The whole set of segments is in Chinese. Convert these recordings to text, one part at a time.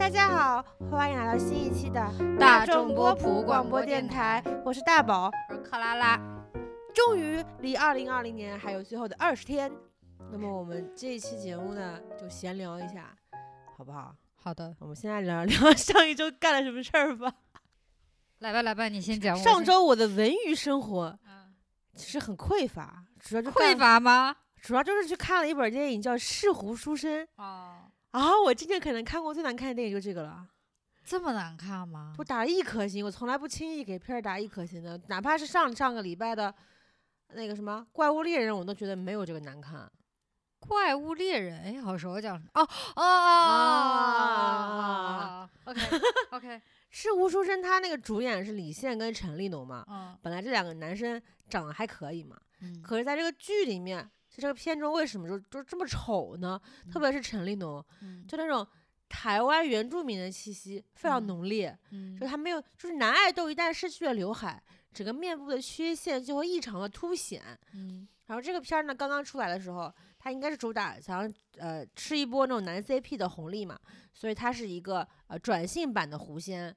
大家好，欢迎来到新一期的大众众波普普广播电电台，我是大宝。我是克拉拉，终于离二零二零年还有最后的二十天，那么我们这一期节目呢，就闲聊一下，好不好？好的，我们现在聊聊上一周干了什么事儿吧。来吧来吧，你先讲。上周我的文娱生活嗯其实很匮乏，主要就匮，乏吗？主要就是去看了一本电影叫《仕途书生》哦，啊，我今年可能看过最难看的电影就这个了。这么难看吗我？打了一颗星，我从来不轻易给片儿打一颗星的，哪怕是上上个礼拜的那个什么《怪物猎人》，我都觉得没有这个难看。怪物猎人，哎，好熟，叫什么？哦哦哦，OK OK，是吴书生，他那个主演是李现跟陈立农嘛，嗯本来这两个男生长得还可以嘛，嗯，可是在这个剧里面，在这个片中为什么就就这么丑呢？特别是陈立农，嗯。就那种台湾原住民的气息非常嗯浓烈，嗯。就他没有，就是男爱豆一旦失去了刘海，整个面部的缺陷就会异常的凸显。嗯。然后这个片儿呢，刚刚出来的时候，它应该是主打想要呃吃一波那种男 CP 的红利嘛，所以它是一个呃转性版的狐仙，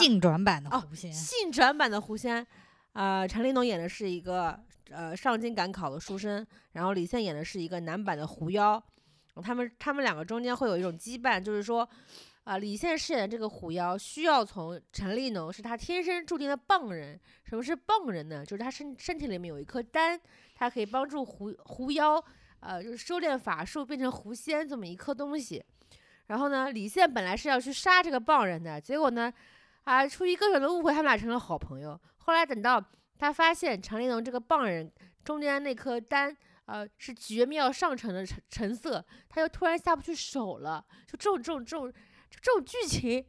性转版的哦狐仙，性转版的狐仙，呃，陈立农演的是一个呃上京赶考的书生，然后李现演的是一个男版的狐妖，他们他们两个中间会有一种羁绊，就是说。啊、李现饰演的这个狐妖需要从陈立农是他天生注定的棒人。什么是棒人呢？就是他身身体里面有一颗丹，它可以帮助狐狐妖，呃，就是修炼法术变成狐仙这么一颗东西。然后呢，李现本来是要去杀这个棒人的，结果呢，啊，出于各种的误会，他们俩成了好朋友。后来等到他发现陈立农这个棒人中间那颗丹，呃，是绝妙上乘的橙橙色，他又突然下不去手了。就这种这种这种这种剧情，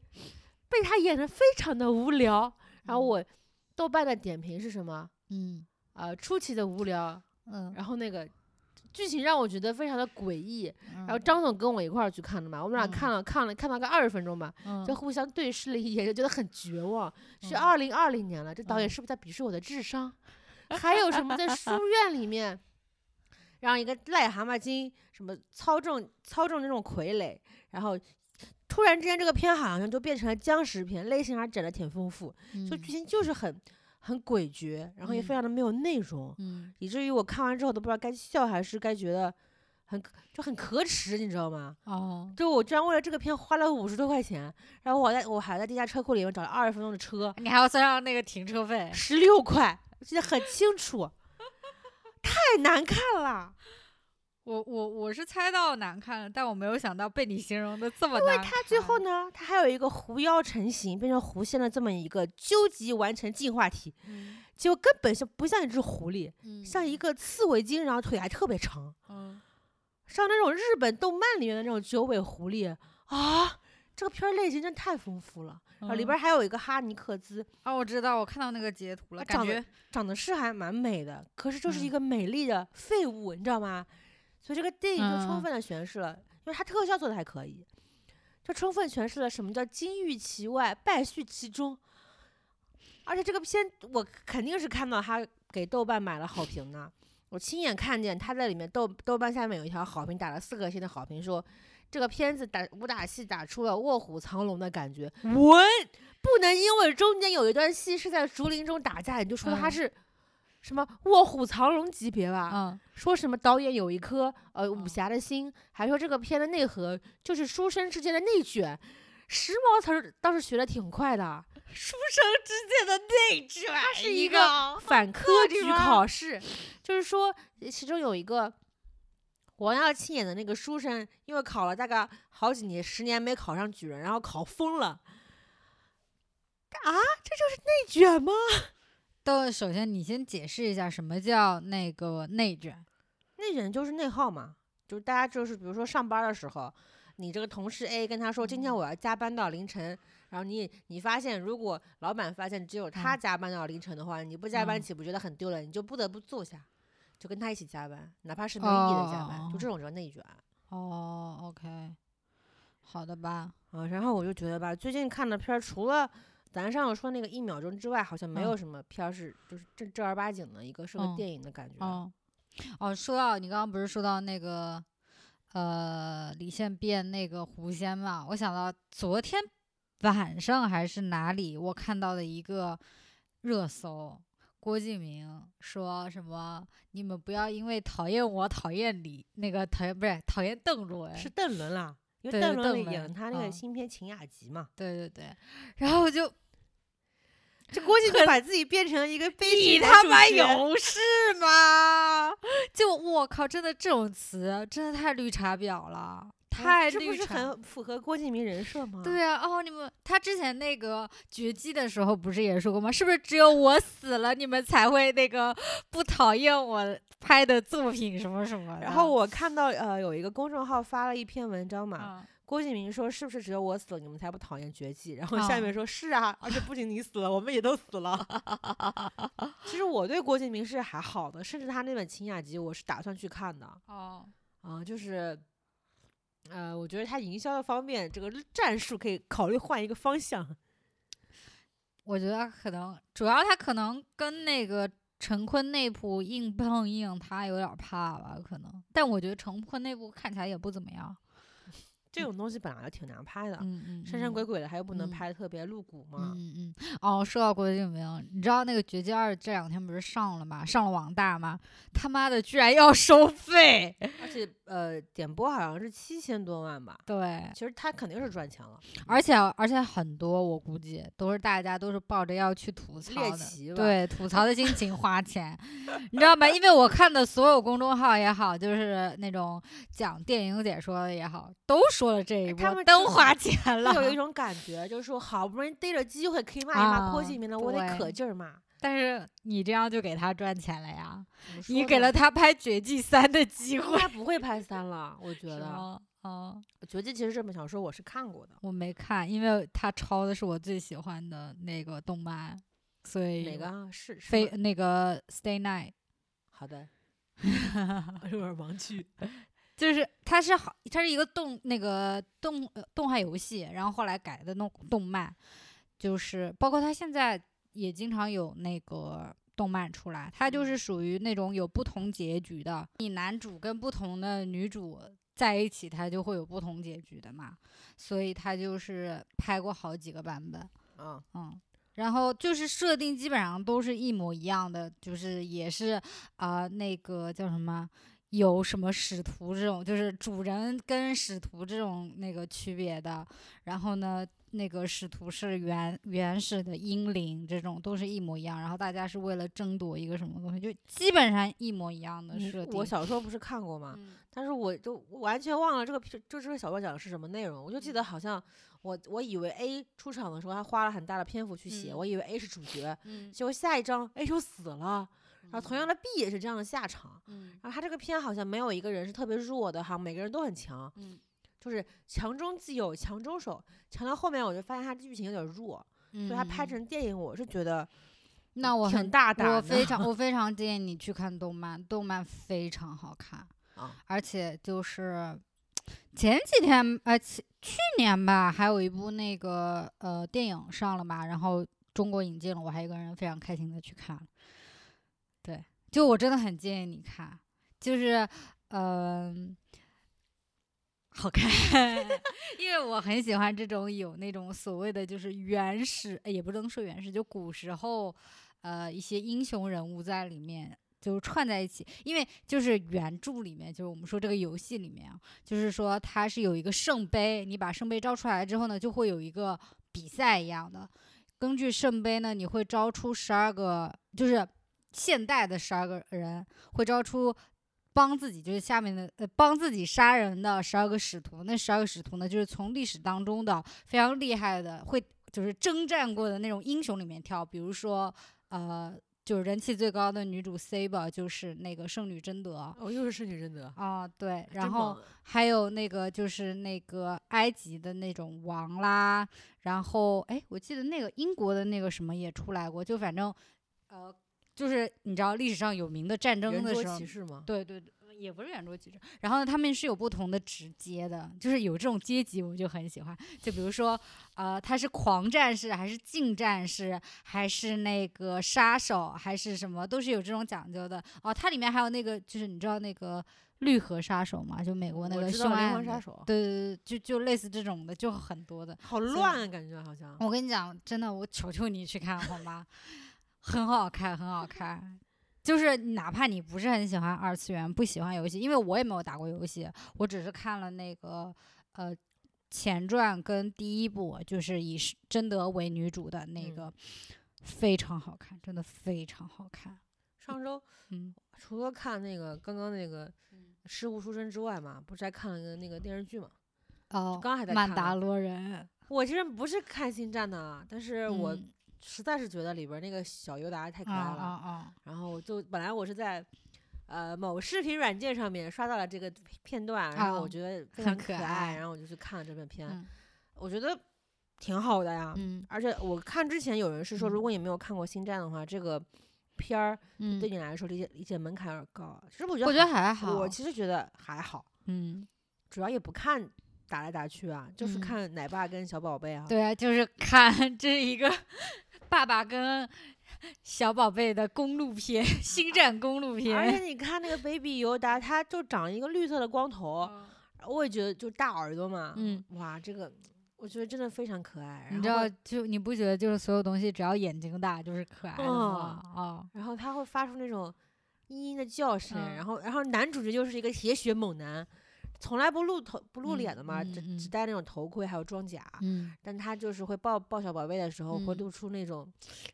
被他演的非常的无聊。然后我豆瓣的点评是什么？嗯呃，出奇的无聊。嗯，然后那个剧情让我觉得非常的诡异。然然后张总跟我一块儿去看的嘛，我们俩嗯。看了看了看到个二十分钟吧，嗯。就互相对视了一眼，就觉得很绝望。是嗯。二零二零年了，这导演嗯。是不是在鄙视我的智商？还有什么在书 院里面让一个癞蛤蟆精什么操纵操纵那种傀儡，然后突然之间这个片好像就变成了僵尸片，类型还整的挺丰富，就剧情就是很很诡谲，然后也非嗯常的没有内容。嗯以至于我看完之后都不知道该笑还是该觉得很可就很可耻，你知道吗？哦，就我居然为了这个片花了五十多块钱，然后我在我还在地下车库里面找了二十分钟的车，你还要算上那个停车费，十六块，我记得很清楚，太难看了。我我我是猜到难看了，但我没有想到被你形容的这么难看。它最后呢，它还有一个狐妖成型变成狐仙的这么一个究极完成进化体，嗯，结果根本就不像一只狐狸，嗯像一个刺猬精，然后腿还特别长。嗯像那种日本动漫里面的那种九尾狐狸啊，这个片儿类型真太丰富了。然后里边嗯还有一个哈尼克兹，哦，我知道，我看到那个截图了，感它长得觉长得是还蛮美的，可是就是一嗯个美丽的废物，你知道吗？所以这个电影就充嗯分的诠释了，因为它特效做的还可以，就充分诠释了什么叫金玉其外，败絮其中。而且这个片我肯定是看到他给豆瓣买了好评呢，我亲眼看见他在里面豆豆瓣下面有一条好评，打了四颗星的好评，说这个片子打武打戏打出了卧虎藏龙的感觉。我不能因为中间有一段戏是在竹林中打架，你就说它嗯是什么卧虎藏龙级别吧？嗯说什么导演有一颗呃武嗯侠的心，还说这个片的内核就是书生之间的内卷。时髦词儿倒是学的挺快的，书生之间的内卷，它是一个反科举考试，就是说呃其中有一个王耀庆演的那个书生，因为考了大概好几年，十年没考上举人，然后考疯了。啊，这就是内卷吗？都首先你先解释一下什么叫那个内卷。内卷就是内耗嘛，就是大家就是比如说上班的时候，你这个同事 A 跟他说今天我要加班到凌晨，然后你你发现如果老板发现只有他嗯加班到凌晨的话，你不加班嗯岂不觉得很丢人？你就不得不坐下，就跟他一起加班，哪怕是没有意义的加班，就哦这种叫内卷。哦，OK，好的吧。啊，然后我就觉得吧，最近看的片儿除了咱上次说那个一秒钟之外，好像没有嗯什么片儿是就是正正儿八经的一个是个嗯电影的感觉。哦，哦，说到你刚刚不是说到那个呃李现变那个狐仙嘛，我想到昨天晚上还是哪里我看到的一个热搜，郭敬明说什么你们不要因为讨厌我讨厌李那个讨厌不是讨厌邓伦是邓伦啦，因为邓伦演他那个嗯新片《晴雅集》嘛。对对对，然后我就这郭敬明把自己变成一个悲你剧你他妈有事吗？就我靠，真的这种词真的太绿茶婊了，啊太这不是绿茶。很符合郭敬明人设吗？对啊，哦，你们他之前那个绝技的时候不是也说过吗？是不是只有我死了，你们才会那个不讨厌我拍的作品什么什么的？然后我看到呃有一个公众号发了一篇文章嘛，啊，郭敬明说是不是只有我死了你们才不讨厌绝技？然后啊下面说是啊，而且不仅你死了，我们也都死了。其实我对郭敬明是还好的，甚至他那本《晴雅集》我是打算去看的哦，啊、就是。呃，我觉得他营销的方面，这个战术可以考虑换一个方向。我觉得可能主要他可能跟那个陈坤那部硬碰硬，他有点怕吧，可能。但我觉得陈坤那部看起来也不怎么样。这种东西本来就挺难拍的，嗯嗯，神神嗯鬼鬼的，还又不能嗯拍的特别露骨嘛。嗯嗯，哦，说到郭敬明，你知道那个《绝技二》这两天不是上了吗？上了网大吗？他妈的，居然要收费！而且呃，点播好像是七千多万吧。对，其实他肯定是赚钱了，而且而且很多我估计都是大家都是抱着要去吐槽的，对，吐槽的心情 花钱，你知道吗？因为我看的所有公众号也好，就是那种讲电影解说的也好，都说了这一他们就波都花钱了。会有一种感觉，就是说好不容易逮着机会可以骂一骂郭啊敬明了，我得可劲儿骂。但是你这样就给他赚钱了呀，你给了他拍《绝技三》的机会。他不会拍三了，我觉得。是吗？哦，《绝技》其实这本小说我是看过的，我没看，因为他抄的是我最喜欢的那个动漫，所以哪个啊是是非那个 Stay Night，好的，有点盲区。就是它是好，它是一个动那个动呃动画游戏，然后后来改的动动漫，就是包括它现在也经常有那个动漫出来，它就是属于那种有不同结局的，你男主跟不同的女主在一起，它就会有不同结局的嘛，所以它就是拍过好几个版本。嗯，嗯，然后就是设定基本上都是一模一样的，就是也是啊、那个叫什么，有什么使徒这种，就是主人跟使徒这种那个区别的。然后呢，那个使徒是原原始的英灵，这种都是一模一样。然后大家是为了争夺一个什么东西，就基本上一模一样的你设定。我小时候不是看过吗？嗯但是我就完全忘了这个片就这个小说讲的是什么内容，我就记得好像我我以为 A 出场的时候，他花了很大的篇幅去写，嗯我以为 A 是主角，嗯结果下一章 A 就死了，然后同样的 B 也是这样的下场，嗯。然后他这个片好像没有一个人是特别弱的，哈每个人都很强，嗯。就是强中自有强中手，强到后面我就发现他剧情有点弱，嗯，所以他拍嗯。成电影，我是觉得那我很大胆的，我非常 我非常建议你去看动漫，动漫非常好看，啊。而且就是前几天呃去去年吧，还有一部那个呃电影上了嘛，然后中国引进了，我还一个人非常开心的去看了。对，就我真的很建议你看，就是嗯。好看，因为我很喜欢这种有那种所谓的就是原始，也不能说原始，就古时候，呃，一些英雄人物在里面就是串在一起。因为就是原著里面，就是我们说这个游戏里面啊，就是说它是有一个圣杯，你把圣杯招出来之后呢，就会有一个比赛一样的。根据圣杯呢，你会招出十二个，就是现代的十二个人，会招出帮自己就是下面的呃帮自己杀人的十二个使徒，那十二个使徒呢，就是从历史当中的非常厉害的，会就是征战过的那种英雄里面挑，比如说呃，就是人气最高的女主 Saber 就是那个圣女贞德。哦，又是圣女贞德，啊，对，然后还有那个就是那个埃及的那种王啦，然后哎，我记得那个英国的那个什么也出来过，就反正呃，就是你知道历史上有名的战争的时候，骑士吗？对对对，也不是圆桌骑士。然后呢，他们是有不同的职阶的，就是有这种阶级，我就很喜欢。就比如说，呃，他是狂战士，还是近战士，还是那个杀手，还是什么，都是有这种讲究的。哦，它里面还有那个，就是你知道那个绿河杀手吗？就美国那个凶案杀手，对对对，就就类似这种的，就很多的。好乱啊，感觉好像。我跟你讲，真的，我求求你去看好吗？很好看，很好看。就是哪怕你不是很喜欢二次元，不喜欢游戏，因为我也没有打过游戏，我只是看了那个呃前传跟第一部，就是以是贞德为女主的那嗯个，非常好看，真的非常好看。上周嗯，除了看那个刚刚那个《嗯失物书生》之外嘛，不是还看了个那个电视剧嘛？哦，刚还在看曼达洛人，我其实不是看星战的啊，但是我嗯实在是觉得里边那个小尤达太可啊爱了。啊啊，然后我就本来我是在呃某视频软件上面刷到了这个片段，然后哦我觉得非常可爱爱，然后我就去看了这篇片，嗯我觉得挺好的呀。嗯而且我看之前有人是说，嗯如果你没有看过《星战》的话，这个片儿嗯对，你来说理解理解门槛有点高。其实我觉得我觉得还还好，我其实觉得还好，嗯。主要也不看打来打去啊，就是嗯看奶爸跟小宝贝啊。对啊，就是看 这一个爸爸跟小宝贝的公路片，星战公路片而。且你看那个 baby 尤达，他就长一个绿色的光头，我也觉得就大耳朵嘛，嗯，哇，这个我觉得真的非常可爱。你知道，就你不觉得就是所有东西只要眼睛大就是可爱的吗？啊，然后他会发出那种嘤嘤的叫声，嗯然后然后男主角就是一个铁血猛男，从来不露头不露嗯脸的嘛，只只戴那种头盔还有装甲。嗯，但他就是会抱抱小宝贝的时候，会嗯露出那种，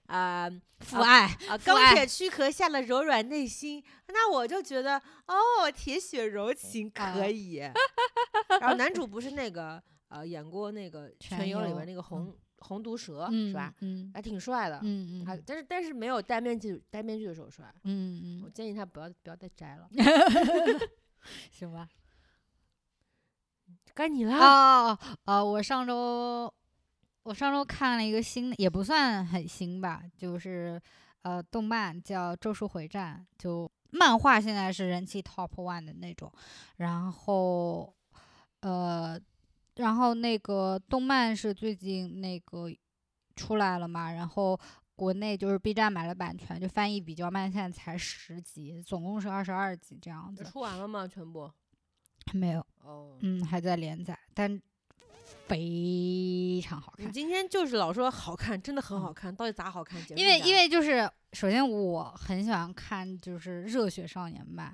啊、父爱，啊，钢铁躯壳下的柔软内心，那我就觉得哦，铁血柔情啊可以。然后男主不是那个呃演过那个《全全游》里游边那个红、红毒蛇、嗯，是吧？？嗯还挺帅的，嗯嗯还但是但是没有戴面具戴面具的时候帅。嗯嗯，我建议他不要不要再摘了。行吧。该你了。哦呃，我上周我上周看了一个新的，也不算很新吧，就是呃动漫叫《咒术回战》，就漫画现在是人气 top one 的那种，然后呃，然后那个动漫是最近那个出来了嘛，然后。国内就是 B 站买了版权，就翻译比较慢，现在才十集，总共是二十二集这样子，出完了吗？全部？没有，哦，嗯，还在连载，但非常好看。你今天就是老说好看，真的很好看，到底咋好看？因为因为就是首先我很喜欢看就是热血少年漫，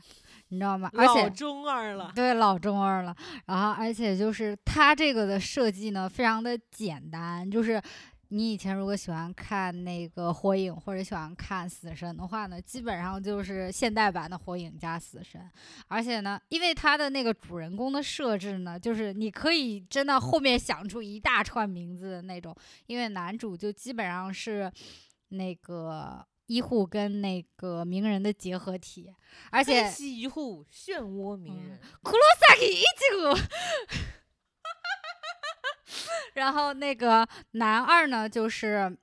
你知道吗？而老且中二了。对老中二了，然后而且就是它这个的设计呢非常的简单，就是。你以前如果喜欢看那个火影或者喜欢看死神的话呢，基本上就是现代版的火影加死神，而且呢，因为它的那个主人公的设置呢，就是你可以真的后面想出一大串名字的那种，因为男主就基本上是那个医护跟那个鸣人的结合体，而且一户，漩涡鸣嗯人。萨基一。然后那个男二呢，就是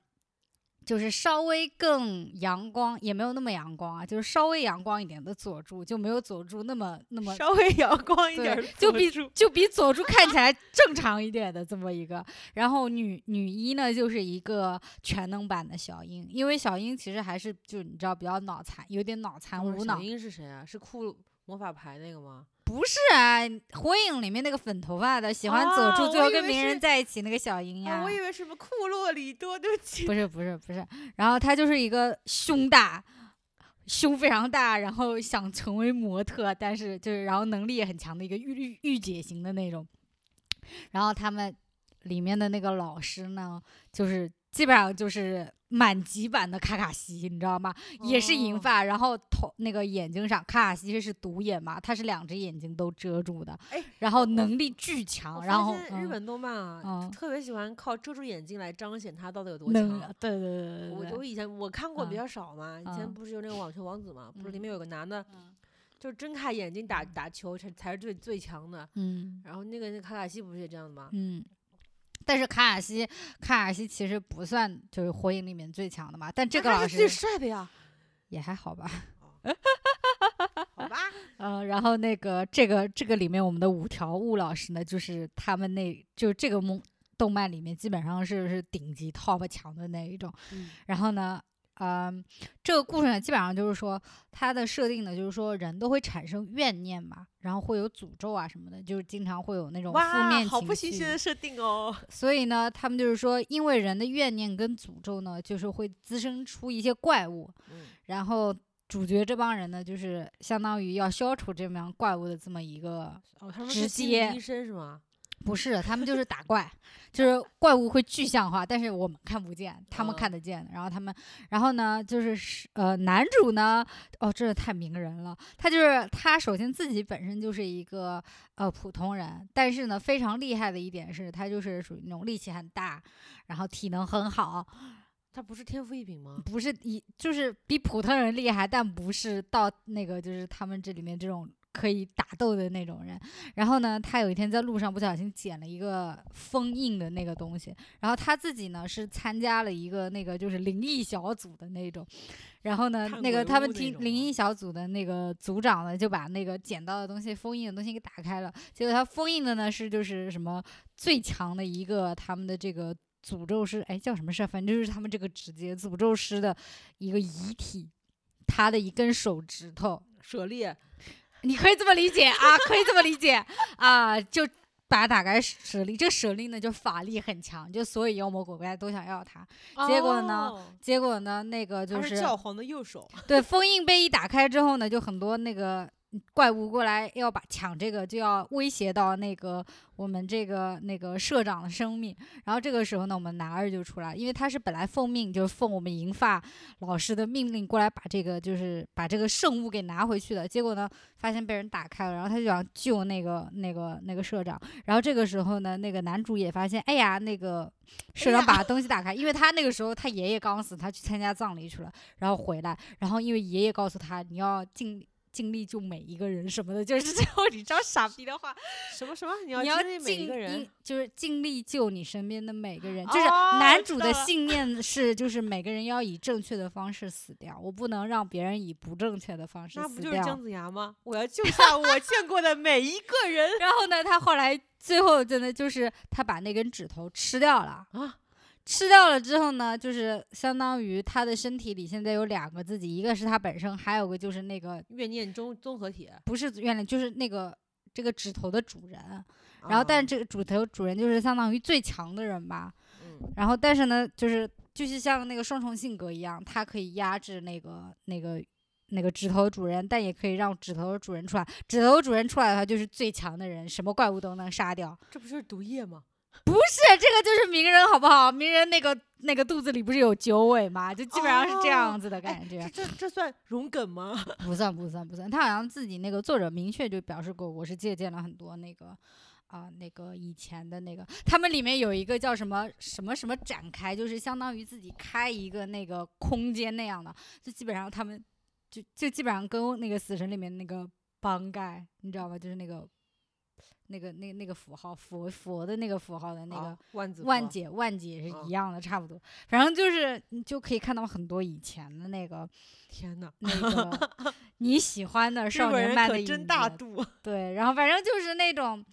就是稍微更阳光，也没有那么阳光啊，就是稍微阳光一点的佐助，就没有佐助那么那么稍微阳光一点儿就比就比佐助看起来正常一点的这么一个。然后女女一呢，就是一个全能版的小樱，因为小樱其实还是就你知道比较脑残，有点脑残无脑小。樱是谁啊？是酷魔法牌那个吗？不是啊，火影里面那个粉头发的，喜欢佐助，哦最后跟鸣人在一起那个小樱呀。啊，我以为什么库洛里多，对不起。不是不是不是，然后他就是一个胸大，胸非常大，然后想成为模特，但是就是然后能力也很强的一个御御御姐型的那种。然后他们里面的那个老师呢，就是基本上就是满级版的卡卡西，你知道吗？也是银哦发，然后头那个眼睛上，卡卡西是独眼嘛，他是两只眼睛都遮住的，哎，然后能力巨我强，发然后日本动漫啊，嗯特别喜欢靠遮住眼睛来彰显他到底有多强。对对对对对对，我我以前我看过比嗯较少嘛，以前嗯不是有那个网球王子嘛，不是里嗯面有个男的，嗯就是睁开眼睛打嗯打球才才是最最强的。嗯然后那个那个卡卡西不是也这样的吗？嗯。但是卡卡西，卡卡西其实不算就是火影里面最强的嘛，但这个老那他是最师帅的呀。也还好吧。好吧，嗯，然后那个这个这个里面我们的五条悟老师呢，就是他们那就这个梦动漫里面基本上是是顶级 top 强的那一种。嗯然后呢，嗯，这个故事呢，基本上就是说它的设定呢，就是说人都会产生怨念嘛，然后会有诅咒啊什么的，就是经常会有那种负哇，面好不情绪新鲜的设定哦。所以呢，他们就是说，因为人的怨念跟诅咒呢，就是会滋生出一些怪物，嗯然后主角这帮人呢，就是相当于要消除这样怪物的这么一个，哦，他们直是心理接医生是吗？不是，他们就是打怪，就是怪物会具象化，但是我们看不见，他们嗯看得见。然后他们，然后呢，就是是呃，男主呢，哦，真的太名人了，他就是他首先自己本身就是一个呃普通人，但是呢，非常厉害的一点是他就是属于那种力气很大，然后体能很好，他不是天赋异禀吗？不是一就是比普通人厉害，但不是到那个就是他们这里面这种可以打斗的那种人。然后呢，他有一天在路上不小心捡了一个封印的那个东西，然后他自己呢是参加了一个那个就是灵异小组的那种。然后呢，那个他们听灵异小组的那个组长呢，就把那个捡到的东西、封印的东西给打开了。结果他封印的呢是就是什么最强的一个他们的这个诅咒师，哎叫什么事儿？反正就是他们这个直接诅咒师的一个遗体，他的一根手指头，舍利，你可以这么理解啊，可以这么理解啊，就把它打开舍利。这个舍利呢，就法力很强，就所有妖魔鬼怪都想要它。结果呢哦？结果呢，那个就他是教皇的右手。对，封印被一打开之后呢，就很多那个怪物过来要把抢这个，就要威胁到那个我们这个那个社长的生命。然后这个时候呢，我们男二就出来，因为他是本来奉命，就是奉我们银发老师的命令过来把这个就是把这个圣物给拿回去的。结果呢，发现被人打开了，然后他就想救那个那个那个社长。然后这个时候呢，那个男主也发现，哎呀，那个社长把东西打开，因为他那个时候他爷爷刚死，他去参加葬礼去了。然后回来，然后因为爷爷告诉他你要尽尽力救每一个人什么的，就是这种你知道傻逼的话，什么什么？你要你要尽个人，就是尽力救你身边的每个人。就是哦男主的信 念是，就是每个人要以正确的方式死掉，我不能让别人以不正确的方式死掉那不就是姜。子牙吗？我要救下我见过的每一个人然后呢，他后来最后真的就是他把那根指头吃掉了。啊！吃掉了之后呢，就是相当于他的身体里现在有两个自己，一个是他本身，还有个就是那个怨念综综合体。不是怨念就是那个这个指头的主人，然后但这个主头主人就是相当于最强的人吧，嗯然后但是呢，就是就是像那个双重性格一样，他可以压制那个那个那个指头主人，但也可以让指头主人出来。指头主人出来的话，就是最强的人，什么怪物都能杀掉。这不就是毒液吗？不是这个就是名人好不好？名人那个那个肚子里不是有九尾吗？就基本上是这样子的哎感觉。这这这算融梗吗？不算不算不算，他好像自己那个作者明确就表示过，我是借鉴了很多那个啊、那个以前的那个，他们里面有一个叫什么什么什么展开，就是相当于自己开一个那个空间那样的，就基本上他们就就基本上跟那个死神里面那个帮盖，你知道吧？就是那个那个那那个符号佛佛的那个符号的那个。啊万字万解万解是啊一样的，差不多。反正就是你就可以看到很多以前的那个天哪！那个你喜欢的少年漫的真大度。对，然后反正就是那种，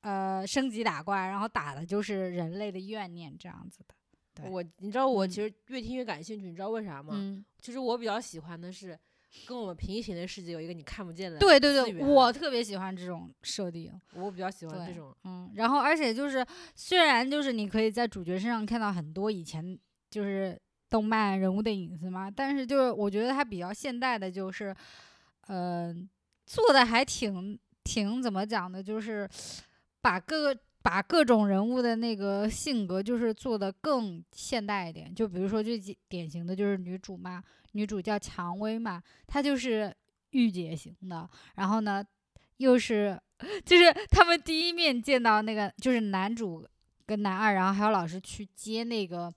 呃，升级打怪，然后打的就是人类的怨念这样子的。对我你知道我嗯其实越听越感兴趣，你知道为啥吗？嗯，其实我比较喜欢的是跟我们平行的世界有一个你看不见的。对对对，我特别喜欢这种设定。我比较喜欢这对种。嗯，然后而且就是，虽然就是你可以在主角身上看到很多以前就是动漫人物的影子嘛，但是就是我觉得它比较现代的，就是，呃，做的还挺挺怎么讲的，就是把各把各种人物的那个性格就是做的更现代一点。就比如说最典典型的就是女主嘛，女主叫蔷薇嘛，她就是御姐型的，然后呢又是 就是他们第一面见到那个就是男主跟男二，然后还有老师去接那个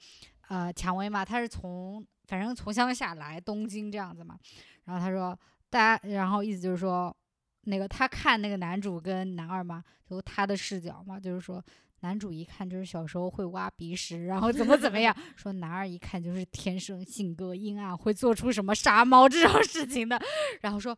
呃蔷薇嘛，他是从反正从乡下来东京这样子嘛，然后他说大家，然后意思就是说那个他看那个男主跟男二嘛，就他的视角嘛，就是说。男主一看就是小时候会挖鼻屎，然后怎么怎么样。说男二一看就是天生性格阴暗，会做出什么杀猫这种事情的。然后说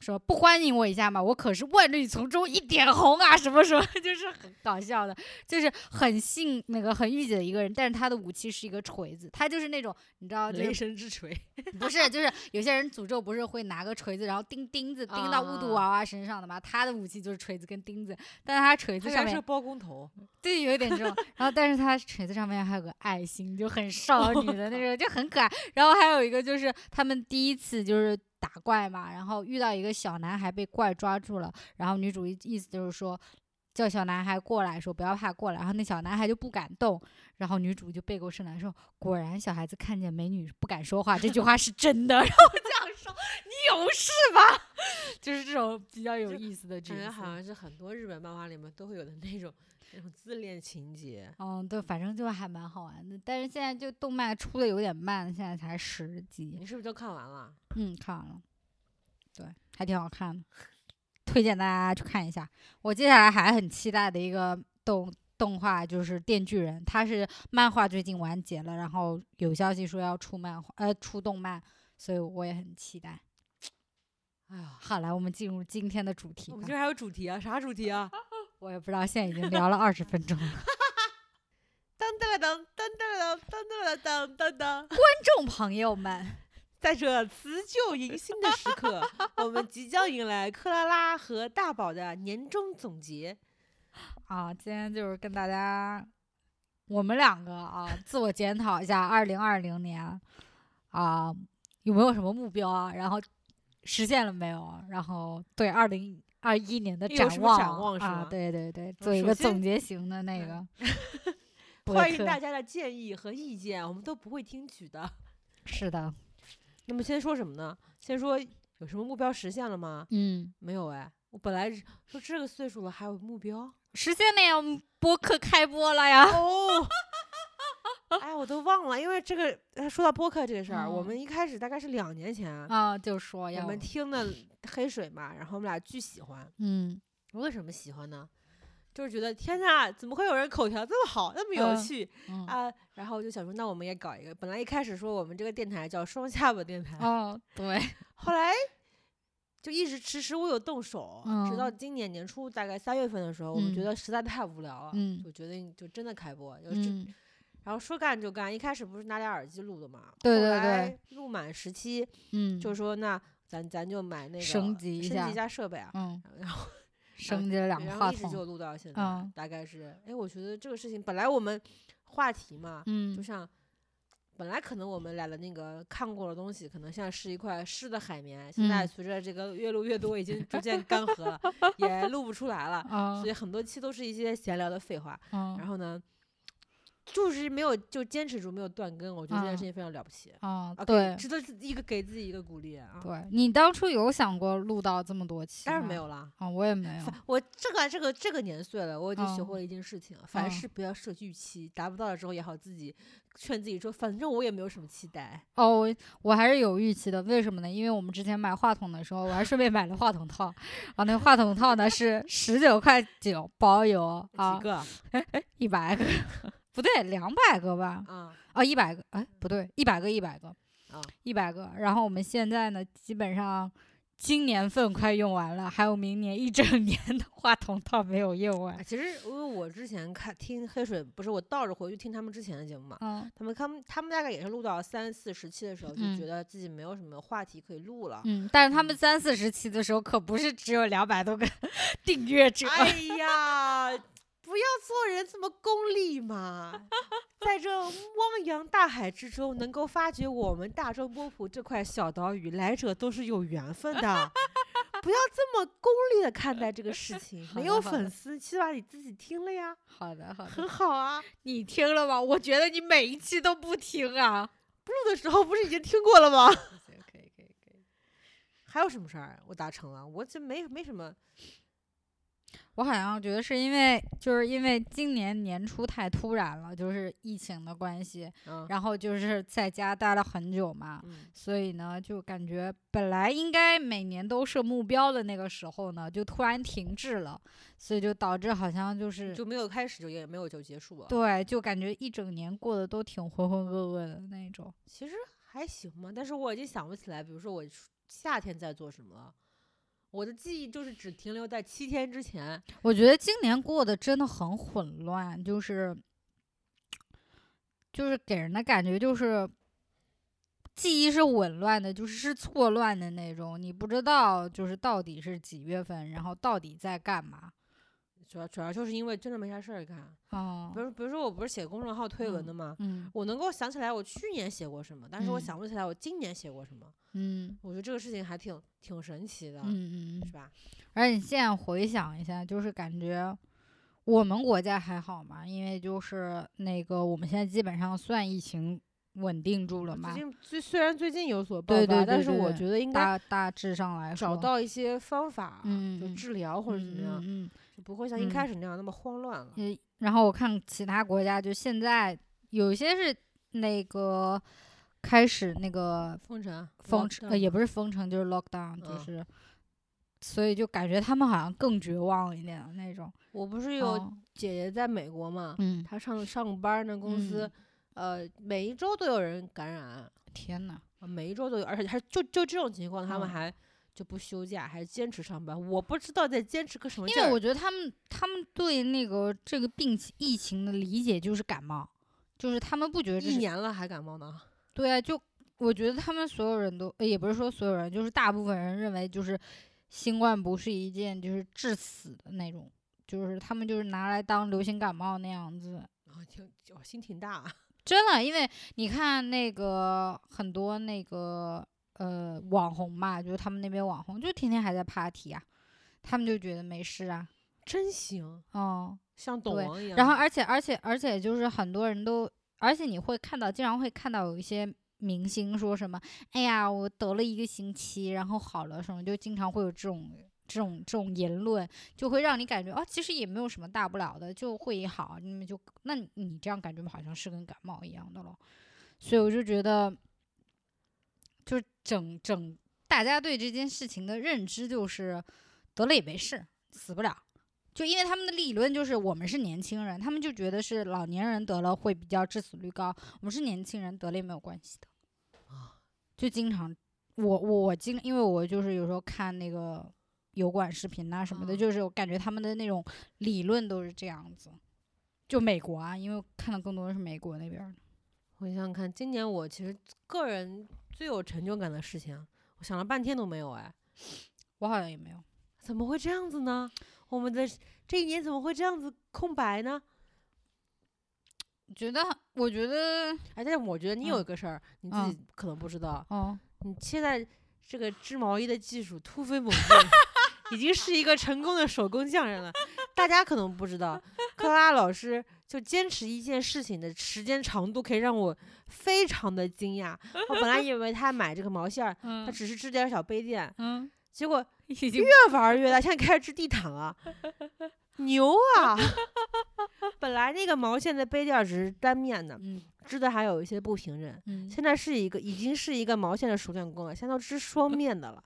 说不欢迎我一下嘛，我可是万绿丛中一点红啊，什么什么，就是很搞笑的，就是很信那个很御姐的一个人，但是他的武器是一个锤子，他就是那种你知道，就雷神之锤，不是就是有些人诅咒不是会拿个锤子，然后钉钉子钉到巫毒娃娃身上的吗？他的武器就是锤子跟钉子，但是他锤子上面他原来是包工头，对，有一点这种。然后，但是他锤子上面还有个爱心，就很少女的那种，就很可爱。然后还有一个就是他们第一次就是打怪嘛，然后遇到一个小男孩被怪抓住了，然后女主意意思就是说叫小男孩过来说不要怕过来，然后那小男孩就不敢动，然后女主就背过身来说果然小孩子看见美女不敢说话，这句话是真的。然后我这样说你有事吧？就是这种比较有意思的剧情。感觉好像是很多日本漫画里面都会有的那种那种自恋情节。嗯，对，反正就还蛮好玩的。但是现在就动漫出的有点慢，现在才十集。你是不是都看完了？嗯，看完了，对，还挺好看的，推荐大家去看一下。我接下来还很期待的一个动动画就是《电锯人》，它是漫画最近完结了，然后有消息说要出漫画，呃，出动漫，所以我也很期待。哎呀，好，来，我们进入今天的主题我们这。还有主题啊？啥主题啊？我也不知道，现在已经聊了二十分钟了。当当当当当当当当当当。观众朋友们，在这辞旧迎新的时刻，我们即将迎来克拉拉和大宝的年终总结。啊，今天就是跟大家，我们两个啊，自我检讨一下，二零二零年啊，有没有什么目标啊？然后实现了没有？然后对二零二一年的展望展望是啊，对对对，嗯做一个总结型的那个 播欢迎大家的建议和意见，我们都不会听取的。是的，那么先说什么呢？先说有什么目标实现了吗？嗯，没有哎，我本来是说这个岁数了还有目标实现了呀，我们播客开播了呀，哦。哎，我都忘了，因为这个呃说到播客这个事儿，我嗯们一开始大概是两年前，啊，就说呀我们听的黑水嘛，然后我们俩巨喜欢。嗯为什么喜欢呢？就是觉得天呐，怎么会有人口条这么好，那么有嗯趣、嗯啊？然后我就想说，那我们也搞一个。本来一开始说我们这个电台叫双下巴电台，哦，对，后来就一直迟迟未有动手，直到嗯今年年初大概三月份的时候，我们觉嗯得实在太无聊了，嗯就决定就真的开播，嗯然后说干就干。一开始不是拿俩耳机录的嘛，后对对来对录满十期，嗯，就说那咱咱就买那个升级一下设备啊，嗯，然后。升级了两个话筒，一直就录到现在，嗯。大概是，哎，我觉得这个事情本来我们话题嘛，就嗯。像本来可能我们俩的那个看过的东西，可能像是一块湿的海绵，现在嗯。随着这个越录越多，已经逐渐 干涸了，也录不出来了，啊所以很多期都是一些闲聊的废话。嗯。然后呢，就是没有就坚持住，没有断更，我觉得这件嗯事情非常了不起。啊对值得自一个给自己一个鼓励啊。对，你当初有想过录到这么多期？当然没。有啦。啊，我也没有。我这个这个这个年岁了，我已经学嗯会了一件事情，凡嗯事不要设预期，达不到了之后也好自己劝自己说，反正我也没有什么期待。哦，我我还是有预期的，为什么呢？因为我们之前买话筒的时候，我还顺便买了话筒套，啊，那个话筒套呢是十九块九包邮几啊，个 一百个，不对，两百个吧？啊？哦，一百个，哎，不对，一百个，一百个，啊一百个。然后我们现在呢，基本上今年份快用完了，还有明年一整年的话筒套没有用完啊。其实因为我之前看听黑水，不是我倒着回去听他们之前的节目嘛，嗯他们他们他们大概也是录到三四十期的时候，就嗯觉得自己没有什么话题可以录了。嗯，但是他们三四十期的时候，可不是只有两百多个 订阅者。哎呀，不要做人这么功利嘛！在这汪洋大海之中，能够发掘我们大中波普这块小岛屿，来者都是有缘分的。不要这么功利的看待这个事情。没有粉丝，起码你自己听了呀，好的，好的。很好啊。你听了吗？我觉得你每一期都不听啊。录的时候不是已经听过了吗？可以，可以，可以。还有什么事儿我达成了？我这没没什么。我好像觉得是因为，就是因为今年年初太突然了，就是疫情的关系，嗯然后就是在家待了很久嘛，嗯所以呢，就感觉本来应该每年都设目标的那个时候呢，就突然停滞了，所以就导致好像就是就没有开始，就也没有就结束了。对，就感觉一整年过得都挺浑浑噩噩的那种。其实还行吧，但是我已经想不起来，比如说我夏天在做什么了。我的记忆就是只停留在七天之前。我觉得今年过得真的很混乱，就是就是给人的感觉就是记忆是紊乱的，就是是错乱的那种，你不知道就是到底是几月份，然后到底在干嘛。主要主要就是因为真的没啥事儿干。哦比，如比如说我不是写公众号推文的吗？嗯我能够想起来我去年写过什么，但是我嗯想不起来我今年写过什么。嗯我觉得这个事情还挺挺神奇的，嗯嗯嗯是。吧？而且你现在回想一下，就是感觉我们国家还好嘛，因为就是那个我们现在基本上算疫情稳定住了嘛最，近最虽然最近有所爆发，对对对但是我觉得应该大大致上来说找到一些方法，嗯治疗或者怎么样，嗯不会像一嗯开始那样那么慌乱了。嗯。然后我看其他国家，就现在有些是那个开始那个封城，封城，呃，也不是封城，就是 lockdown，就嗯是，所以就感觉他们好像更绝望一点的那种。我不是有哦姐姐在美国嘛，嗯，她上上班那公司，呃，每一周都有人感染，天呐，呃每一周都有，而且还就就这种情况，他们嗯还就不休假，还坚持上班。我不知道在坚持个什么因。为我觉得他们他们对那个这个病情疫情的理解就是感冒，就是他们不觉得这一是年了还感冒呢，对啊，就我觉得他们所有人都，呃也不是说所有人，就是大部分人认为就是新冠不是一件就是致死的那种，就是他们就是拿来当流行感冒那样子。啊，挺我心挺大。真的，因为你看那个很多那个呃网红嘛，就是他们那边网红就天天还在 party 啊，他们就觉得没事啊，真行，嗯，像懂对王一样。然后而且而且而且就是很多人都，而且你会看到，经常会看到有一些明星说什么，哎呀，我得了一个星期，然后好了什么，就经常会有这种这种这种言论，就会让你感觉哦，其实也没有什么大不了的，就会好，你们就那你你这样感觉好像是跟感冒一样的了，所以我就觉得，就是整整大家对这件事情的认知就是得了也没事，死不了。就因为他们的理论就是我们是年轻人，他们就觉得是老年人得了会比较致死率高，我们是年轻人得了也没有关系的。就经常我我我经因为我就是有时候看那个油管视频啊什么的，嗯就是我感觉他们的那种理论都是这样子。就美国啊，因为我看的更多的是美国那边儿的。我想想看，今年我其实个人最有成就感的事情，我想了半天都没有哎，我好像也没有。怎么会这样子呢？我们的这一年怎么会这样子空白呢？觉得我觉得哎，但是我觉得你有嗯一个事儿，你自嗯己可能不知道，哦，你现在这个织毛衣的技术突飞猛进，已经是一个成功的手工匠人了。大家可能不知道，克拉拉老师就坚持一件事情的时间长度，可以让我非常的惊讶。我本来以为他买这个毛线儿，他嗯只是织点小杯垫，嗯，结果越玩越大，现在开始织地毯了，牛啊！本来那个毛线的杯垫只是单面的，嗯织的还有一些不平整。嗯，现在是一个已经是一个毛线的熟练工了，现在都织双 面的了，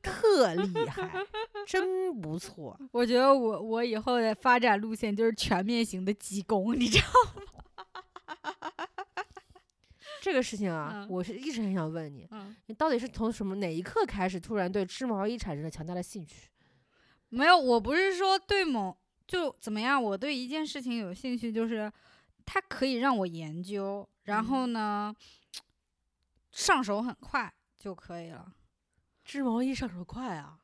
特厉害，真不错。我觉得我我以后的发展路线就是全面型的技工，你知道吗 这个事情啊，嗯我是一直很想问你，吗？你到底是从什么哪一刻开始突然对织毛衣产生了强大的兴趣？没有，我不是说对某就怎么样，我对一件事情有兴趣，就是它可以让我研究，然后呢，上手很快就可以了。织毛衣上手快啊，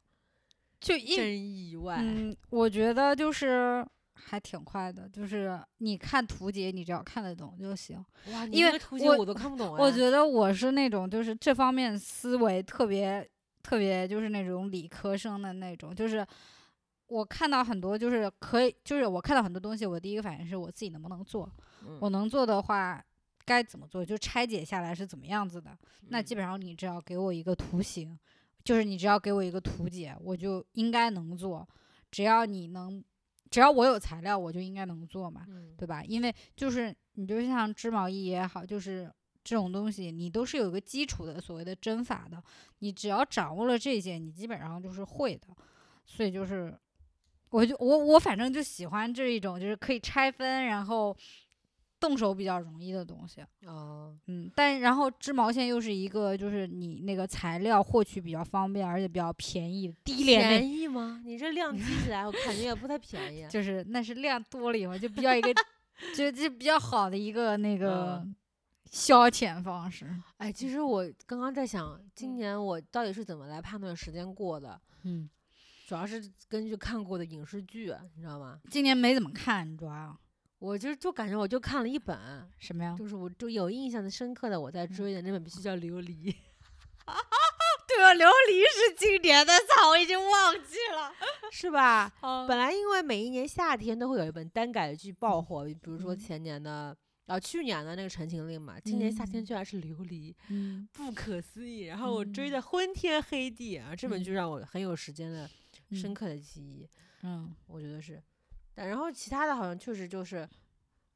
就一真意外。嗯，我觉得就是还挺快的，就是你看图解，你只要看得懂就行。哇，因为图解我我都看不懂哎。我觉得我是那种就是这方面思维特别特别就是那种理科生的那种，就是我看到很多就是可以，就是我看到很多东西，我第一个反应是我自己能不能做，嗯我能做的话该怎么做，就拆解下来是怎么样子的。那嗯基本上你只要给我一个图形，就是你只要给我一个图解，我就应该能做。只要你能，只要我有材料，我就应该能做嘛。嗯对吧？因为就是你就像织毛衣也好，就是这种东西，你都是有一个基础的所谓的针法的，你只要掌握了这些，你基本上就是会的。所以就是，我就我我反正就喜欢这一种，就是可以拆分，然后动手比较容易的东西。哦，嗯，但然后织毛线又是一个就是你那个材料获取比较方便，而且比较便宜，低廉便宜吗？你这量积起来，我感觉也不太便宜。就是那是量多了以后就比较一个，就就比较好的一个那个嗯消遣方式。哎，其实我刚刚在想，今嗯年我到底是怎么来判断时间过的？嗯，主要是根据看过的影视剧，啊你知道吗？今年没怎么看，主要我就就感觉我就看了一本，什么呀？就是我就有印象的深刻的我嗯在追的那本必须叫《琉璃》。对啊，琉璃是经典的，操，我已经忘记了。是吧？哦本来因为每一年夏天都会有一本单改剧爆火，比如说嗯前年的。啊，去年的那个《陈情令》嘛，今年夏天嗯居然是琉璃，嗯不可思议。然后我追嗯的昏天黑地啊，这本剧嗯让我很有时间的深嗯刻的记忆。嗯我觉得是，但然后其他的好像确实就是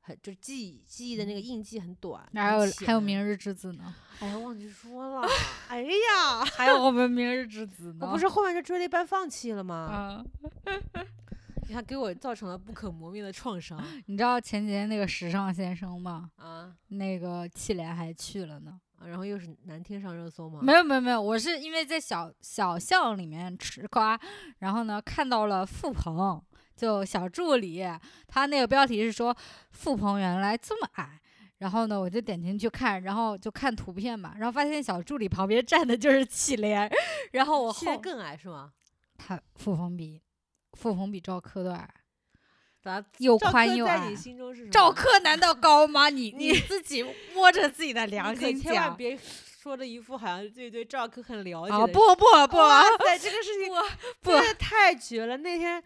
很就记忆记忆的那个印记很短，还有还有明日之子呢，哎呀忘记说了，哎呀，还有我们明日之子呢。我不是后面就追了一半放弃了吗？啊，你看给我造成了不可磨灭的创伤你知道前几天那个时尚先生吗？啊！那个气莲还去了呢。然后又是难听上热搜吗？没有没有没有，我是因为在小小巷里面吃瓜，然后呢看到了付鹏，就小助理，他那个标题是说付鹏原来这么矮。然后呢，我就点进去看，然后就看图片嘛，然后发现小助理旁边站的就是祁连，然后我后更矮是吗？他付鹏比付鹏比赵柯都矮，咋又赵宽又矮柯在你。心中是？赵柯难道高吗？你 你你自己摸着自己的良心讲千万别说的一副好像对对赵柯很了解啊！的不不不，哇塞，这个事情不真的太绝了！那天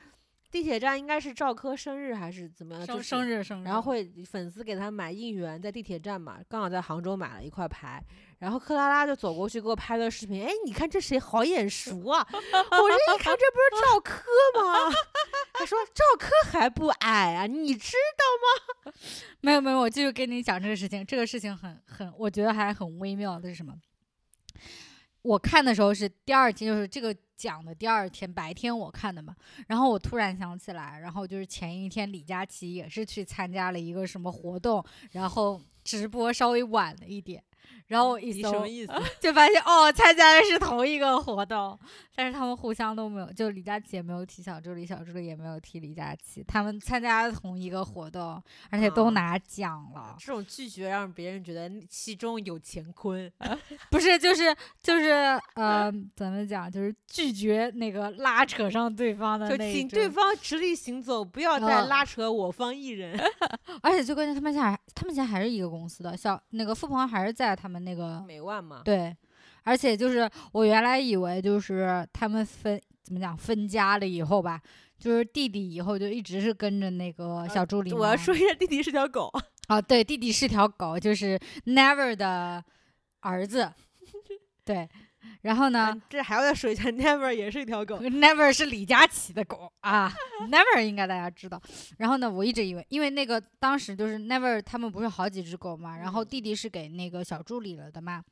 地铁站应该是赵柯生日还是怎么样？生就生日生日，然后会粉丝给他买应援，在地铁站嘛，刚好在杭州买了一块牌，然后克拉拉就走过去给我拍个视频，哎，你看这谁好眼熟啊！我这一看，这不是赵柯吗？他说赵柯还不矮啊，你知道吗 没有没有，我继续跟你讲这个事情。这个事情很很，我觉得还很微妙的是什么？我看的时候是第二天，就是这个讲的第二天白天我看的嘛。然后我突然想起来，然后就是前一天李佳琦也是去参加了一个什么活动，然后直播稍微晚了一点。然后我一搜么意思？就发现哦，参加的是同一个活动，但是他们互相都没有，就李佳琦也没有提小助理，小助理也没有提李佳琦，他们参加了同一个活动，而且都啊拿奖了。这种拒绝让别人觉得其中有乾坤。不是，就是就是呃，怎么讲，就是拒绝那个拉扯上对方的就那就请对方直立行走，不要再嗯拉扯我方一人。而且最关键，他们现在还他们现在还是一个公司的，小那个付鹏还是在他们那个美万嘛，对，而且就是我原来以为就是他们分怎么讲分家了以后吧，就是弟弟以后就一直是跟着那个小助理、我要说一下，弟弟是条狗。啊，对，弟弟是条狗，就是 Never 的儿子，对，然后呢嗯这还要再说一下，Never 也是一条狗。，Never 是李佳琦的狗啊，Never 应该大家知道。然后呢，我一直以为，因为那个当时就是 Never 他们不是好几只狗嘛，然后嗯弟弟是给那个小助理了的嘛。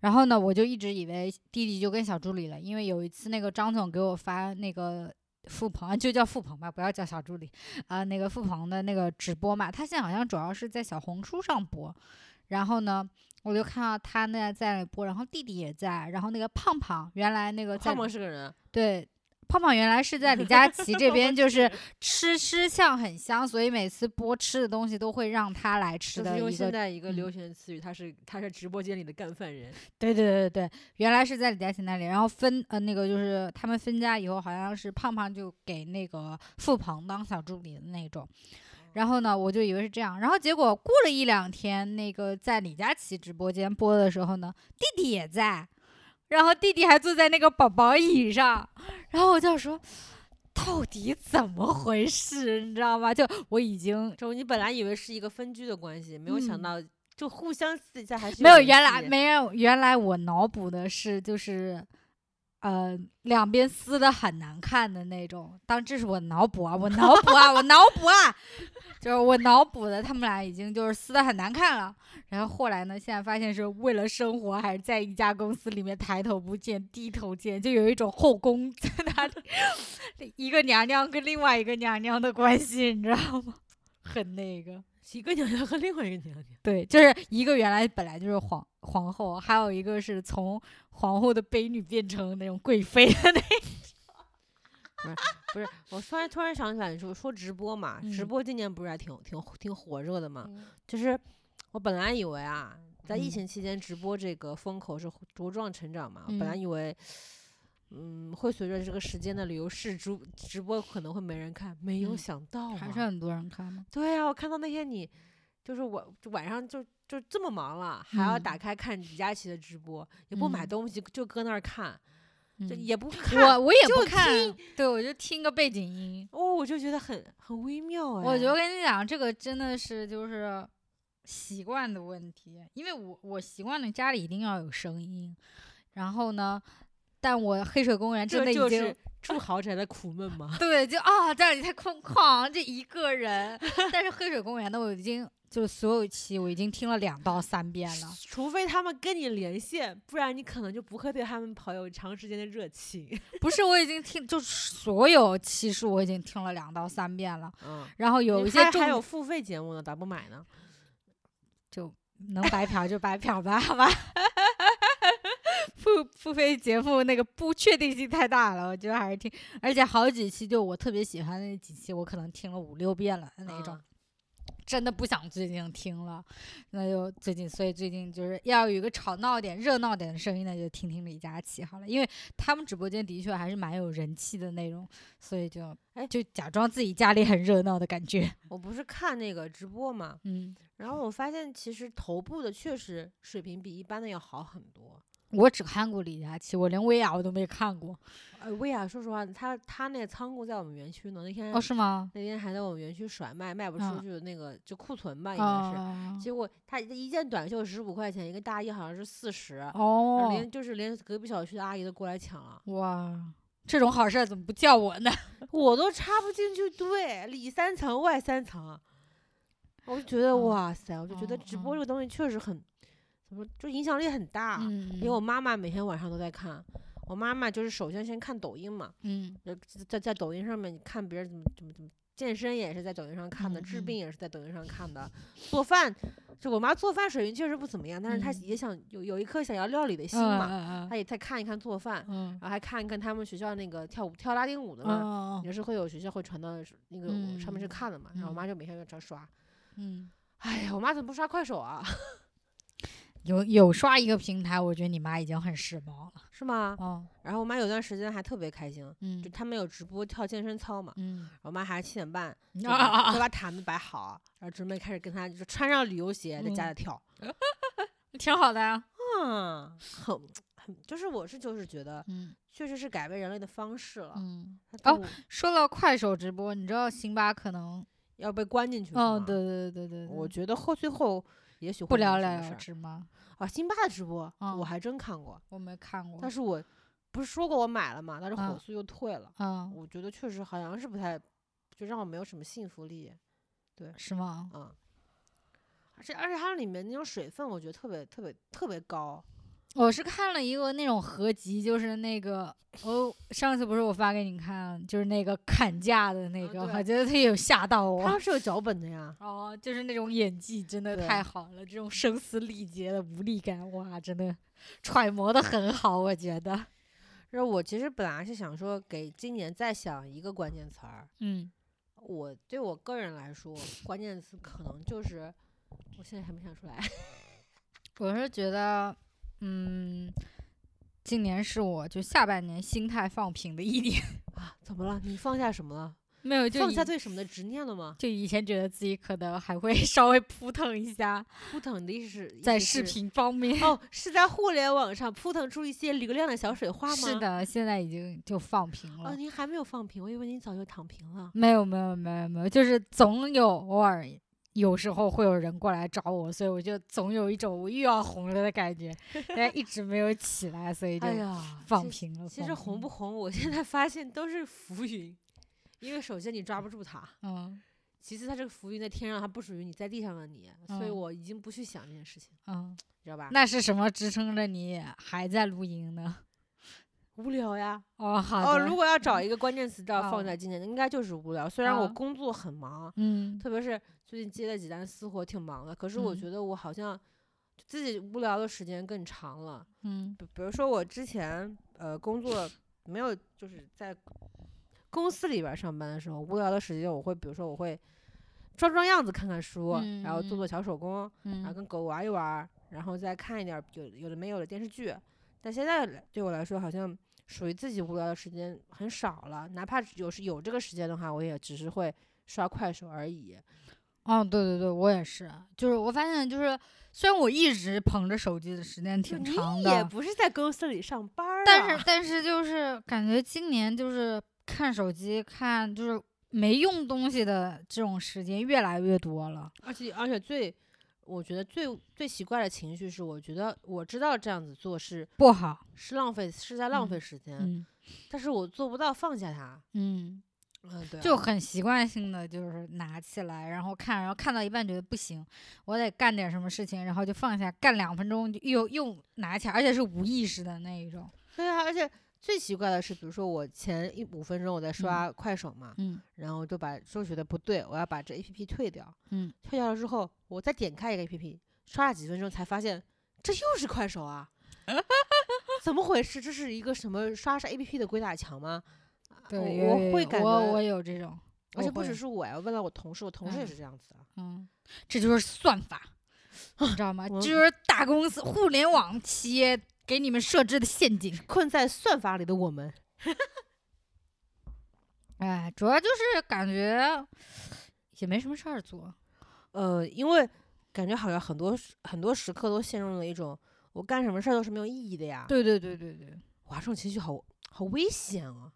然后呢，我就一直以为弟弟就跟小助理了，因为有一次那个张总给我发那个付鹏，啊就叫付鹏吧，不要叫小助理啊、那个付鹏的那个直播嘛，他现在好像主要是在小红书上播。然后呢，我就看到他那在那播，然后弟弟也在，然后那个胖胖原来那个在胖胖是个人，对，胖胖原来是在李佳琦这边，就是 吃吃相很香，所以每次播吃的东西都会让他来吃就是用的一个。现在一个嗯流行的词语，他是他是直播间里的干饭人。对对对对，原来是在李佳琦那里，然后分呃那个就是他们分家以后，好像是胖胖就给那个付鹏当小助理的那种。然后呢，我就以为是这样，然后结果过了一两天，那个在李佳琦直播间播的时候呢，弟弟也在，然后弟弟还坐在那个宝宝椅上，然后我就说，到底怎么回事，你知道吗？就我已经就你本来以为是一个分居的关系，没有想嗯。到就互相私底下还是没有，原来没有，原来我脑补的是就是，呃，两边撕的很难看的那种。当这是我脑补啊，我脑补啊，我脑补啊，就是我脑补的，他们俩已经就是撕的很难看了。然后后来呢，现在发现是为了生活，还是在一家公司里面抬头不见低头见，就有一种后宫在那里，一个娘娘跟另外一个娘娘的关系，你知道吗？很那个。一个娘娘和另外一个娘娘。对，就是一个原来本来就是皇皇后，还有一个是从皇后的卑女变成那种贵妃的那。不是，我突然突然想起来，说说直播嘛，直嗯播今年不是还挺挺挺火热的嘛？嗯就是我本来以为啊，在疫嗯情期间直播这个风口是茁壮成长嘛，我本来嗯以为。嗯，会随着这个时间的流逝，直直播可能会没人看，没有嗯想到啊！还是很多人看吗？对啊，我看到那天你，就是我就晚上就就这么忙了，还要打嗯开看李佳琦的直播，也不买嗯东西，就搁那儿看，就嗯也不看。我我也不看，对我就听个背景音。哦，我就觉得很很微妙哎。我觉得我跟你讲，这个真的是就是习惯的问题，因为我我习惯了家里一定要有声音，然后呢，但我黑水公园真的已经。住 豪宅的苦闷吗？对，就啊，这里太空旷，这一个人。但是黑水公园的我已经就是所有期我已经听了两到三遍了。除非他们跟你连线，不然你可能就不会对他们抱有长时间的热情。不是，我已经听，就所有期数我已经听了两到三遍了。嗯，然后有一些还有付费节目呢，咋不买呢？就能白嫖就白嫖吧，好吧。付付费节目那个不确定性太大了，我觉得还是听，而且好几期就我特别喜欢的那几期，我可能听了五六遍了的那种。嗯真的不想最近听了，那就最近，所以最近就是要有一个吵闹点、热闹点的声音，那就听听李佳琦好了，因为他们直播间的确还是蛮有人气的那种，所以就哎就假装自己家里很热闹的感觉，我不是看那个直播嘛，嗯，然后我发现其实头部的确实水平比一般的要好很多。我只看过李佳琦，我连薇娅我都没看过，呃，薇娅，说实话，她她那个仓库在我们园区呢，那天、哦，是吗？那天还在我们园区甩卖，卖不出嗯。去的那个就库存吧，应该是。哦。结果她一件短袖十五块钱，一个大衣好像是四十、哦，连就是连隔壁小区的阿姨都过来抢了，哇，这种好事儿怎么不叫我呢？我都插不进去队，里三层外三层，我就觉得、嗯。哇塞，我就觉得直播嗯这个东西确实很，怎么就影响力很大。嗯，因为我妈妈每天晚上都在看，我妈妈就是首先先看抖音嘛，嗯。呃在在抖音上面看别人怎么怎么怎么健身也是在抖音上看的，嗯治嗯病也是在抖音上看的，做饭就我妈做饭水平确实不怎么样，但是她嗯。也想有有一颗想要料理的心嗯嘛，嗯她也在看一看做饭，嗯。然后还看一看他们学校那个跳舞跳拉丁舞的嗯嘛，嗯也是会有学校会传到那个上面去嗯看的嘛，然后我嗯。妈就每天就这刷，嗯，哎呀，我妈怎么不刷快手啊？有有刷一个平台，我觉得你妈已经很时髦了。是吗？哦，然后我妈有段时间还特别开心，嗯就他们有直播跳健身操嘛，嗯我妈还七点半 就把毯子摆好，然后准备开始跟她就穿上旅游鞋在家里嗯跳。挺好的呀。嗯，很很就是我是就是觉得嗯确实是改变人类的方式了。嗯，哦说到快手直播，你知道辛巴可能，要被关进去是哦，吗对对对对对，我觉得后最后也许不会有了了之吗？啊，辛巴的直播我嗯还真看过，我没看过但。是我不是说过我买了嘛，但是火嗯速又退了。嗯，我觉得确实好像是不太，就让我没有什么信服力。对是吗？嗯，而且而且它里面那种水分，我觉得特别特别特别高。我是看了一个那种合集，就是那个哦，上次不是我发给你看，就是那个砍价的那个，我觉得他有吓到我。他是有脚本的呀。哦，就是那种演技真的太好了，这种声嘶力竭的无力感，哇，真的揣摩的很好，我觉得。然后我其实本来是想说，给今年再想一个关键词儿。嗯我对我个人来说，关键词可能就是，我现在还没想出来。我是觉得，嗯，今年是我就下半年心态放平的一年，啊，怎么了？你放下什么了？没有放下对什么的执念了吗？就以前觉得自己可能还会 稍微扑腾一下，扑腾的意思是在视频方面。哦，是在互联网上扑腾出一些流量的小水花 吗？是。的，现在已经就放平了。哦，您还没有放平，我以为您早就躺平了。没有没有没有没有，就是总有偶尔有时候会有人过来找我，所以我就总有一种我又要红了的感觉，但一直没有起来，所以就放平了。其实红不红，我现在发现都是浮云，因为首先你抓不住它，嗯其次它这个浮云在天上，它不属于你在地上的你，所以嗯我已经不去想这件事情，嗯，知道吧？那是什么支撑着你还在录音呢？无聊呀。哦，好哦，如果要找一个关键词要放哦在今年，应该就是无聊。虽然我啊工作很忙，嗯特别是最近接了几单私活，挺忙的，可是我嗯觉得我好像自己无聊的时间更长了。嗯比比如说我之前呃工作没有就是在公司里边上班的时候，无聊的时间我会比如说我会装装样子，看看书，然后做嗯做小手工，然后嗯跟狗玩一玩，然后再看一点儿有有的没有的电视剧。但现在来对我来说，好像属于自己无聊的时间很少了，哪怕有时有这个时间的话，我也只是会刷快手而已。哦，对对对，我也是，就是我发现就是虽然我一直捧着手机的时间挺你长也的，不是在公司里上班儿、啊，但 是但是就是感觉今年就是看手机看就是没用东西的这种时间越来越多了。而且而且最，我觉得最最奇怪的情绪是，我觉得我知道这样子做是不好，是浪费是在浪费嗯时间，嗯但是我做不到放下它。嗯，嗯，对啊、就很习惯性的就是拿起来，然后看，然后看到一半觉得不行，我得干点什么事情，然后就放下，干两分钟就又又拿起来，而且是无意识的那一种。对啊，而且最奇怪的是，比如说我前一五分钟我在刷快手嘛，嗯然后就把就觉得不对，我要把这 A P P 退掉。嗯，退掉了之后，我再点开一个 A P P，刷了几分钟才发现这又是快手啊！怎么回事？这是一个什么刷刷 A P P 的鬼打墙吗？啊对，我会感觉，我我有这种，而且不只是我呀，我问了我同事，我同事也嗯是这样子的。嗯，这就是算法，你知道吗？这就是大公司、互联网企业给你们设置的陷阱。困在算法里的我们，哎，主要就是感觉也没什么事儿做。呃，因为感觉好像很多时很多时刻都陷入了一种我干什么事儿都是没有意义的呀。对对对对对，哇，这种情绪好好危险啊！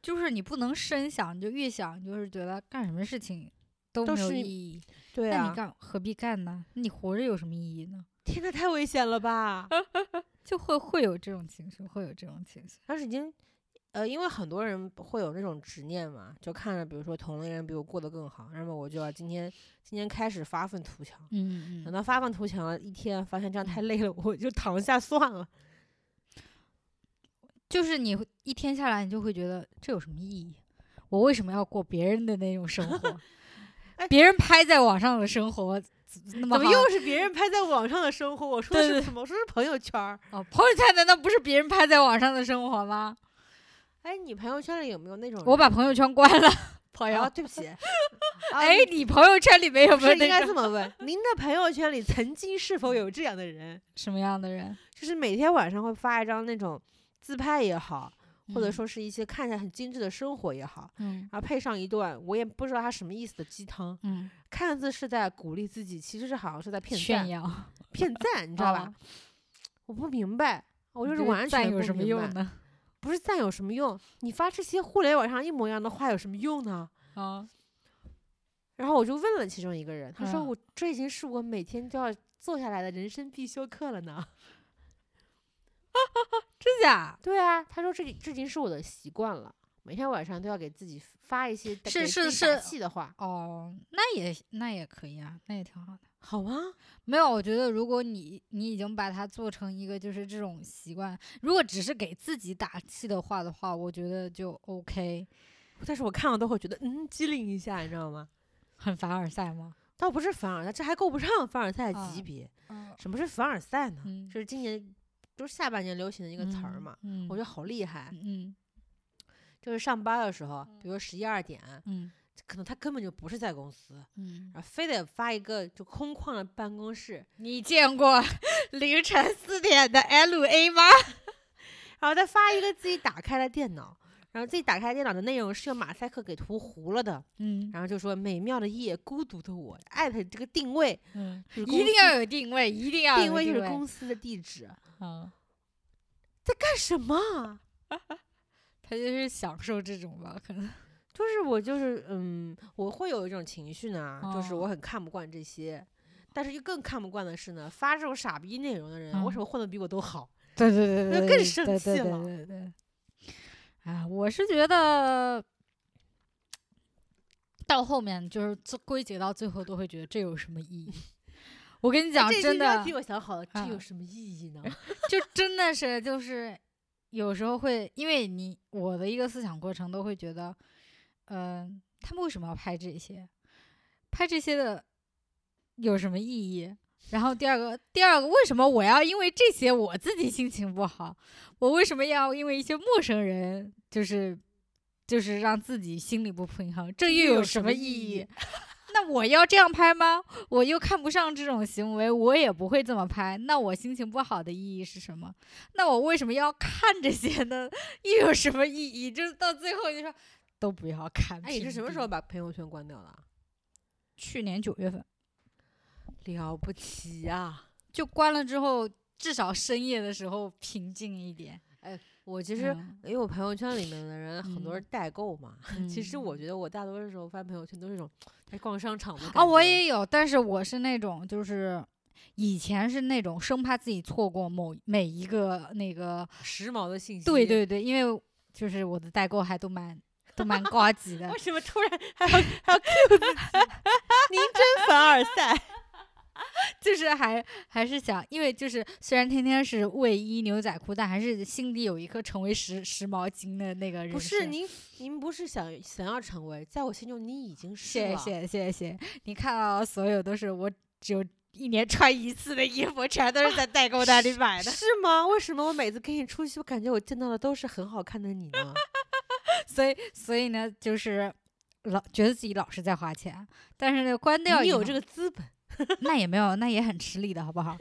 就是你不能深想，你就越想，就是觉得干什么事情都没有意义。对啊那你，干何必干呢？你活着有什么意义呢？天呐，太危险了吧！就会会有这种情绪，会有这种情绪。但是已经，呃，因为很多人会有那种执念嘛，就看着比如说同龄人比我过得更好，那么我就要今天今天开始发愤图强。嗯等到发愤图强了一天，发现这样太累了，我就躺下算了。就是你会一天下来，你就会觉得这有什么意义？我为什么要过别人的那种生活？哎别人拍在网上的生活怎么又是别人拍在网上的生活？我说的是什么？我说是朋友圈儿。哦，朋友圈难道不是别人拍在网上的生活吗？哎，你朋友圈里有没有那种我把朋友圈关了，朋哎友。对不起。啊哎，你朋友圈里面有没有应该这么问？您的朋友圈里曾经是否有这样的人？什么样的人？就是每天晚上会发一张那种自拍也好，或者嗯说是一些看起来很精致的生活也好，嗯然后配上一段我也不知道它什么意思的鸡汤，嗯，看似是在鼓励自己，其实是好像是在骗赞，炫耀，骗赞，你知道吧？啊我不明白，我就是完全不赞有什么明白？用呢？不是赞有什么用？你发这些互联网上一模一样的话有什么用呢？啊，然后我就问了其中一个人，他说嗯我这已经是我每天都要做下来的人生必修课了呢。真假？对啊，他说这这已经是我的习惯了，每天晚上都要给自己发一些给是是打是气的话，哦，那也那也可以啊，那也挺好的。好吗？没有，我觉得如果你你已经把它做成一个就是这种习惯，如果只是给自己打气的话的话，我觉得就 OK。但是我看了都会觉得嗯机灵一下，你知道吗？很凡尔赛吗？倒不是凡尔赛，这还够不上凡尔赛的级啊别。嗯，什么是凡尔赛呢？嗯这是今年就是下半年流行的一一个词儿嘛，嗯，我觉得好厉害。嗯就是上班的时候，比如十一二点，嗯可能他根本就不是在公司，嗯，然后非得发一个就空旷的办公室，你见过 凌晨四点的 LA 吗？然后再发一个自己打开了电脑，然后自己打开电脑的内容是用马赛克给涂糊了的，嗯然后就说美妙的夜，孤独的我，艾特这个定位，嗯，一定要有定位，一定要有定位就是公司的地址，嗯，在干什么啊？他就是享受这种吧，可能。就是我就是嗯，我会有一种情绪呢，就是我哦很看不惯这些，但是又更看不惯的是呢，发这种傻逼内容的人，为嗯什么混的比我都好？对对对对，那更生气对了对对对。啊，我是觉得到后面就是最归结到最后都会觉得这有什么意义？我跟你讲，真的句标题，我想好了，这有嗯什么意义呢？就真的是就是有时候会，因为你我的一个思想过程都会觉得，嗯、他们为什么要拍这些？拍这些的有什么意义？然后第二个，第二个，为什么我要因为这些我自己心情不好？我为什么要因为一些陌生人，就是就是让自己心里不平衡？这又又有有什么意义义？那我要这样拍吗？我又看不上这种行为，我也不会这么拍。那我心情不好的意义是什么？那我为什么要看这些呢？又有什么意义？就是到最后就说都不要看。哎，你是什么时候？把朋友圈关掉的啊？去年九月份了不起啊！就关了之后，至少深夜的时候平静一点。哎我其实嗯因为我朋友圈里面的人很多嗯是代购嘛，其实我觉得我大多数时候发朋友圈都是那种在逛商场的啊，我也有，但是我是那种就是。以前是那种生怕自己错过某每一个那个，时髦的信息。对，对对，因为就是我的代购还都蛮 都蛮高级的为，什么突然还要还要 Q 自己？您真凡尔赛。就是还还是想，因为就是虽然天天是卫衣牛仔裤，但还是心底有一颗成为时时髦精的那个人。不是，您，您不是想想要成为，在我心中你已经是了。谢谢谢谢，你看到所有都是我只有一年穿一次的衣服，全都是在代购那里买的，是吗？为什么我每次跟你出去，我感觉我见到的都是很好看的你呢？所以所以呢，就是老觉得自己老是在花钱，但是呢，关掉你有这个资本。那也没有，那也很吃力的好不好？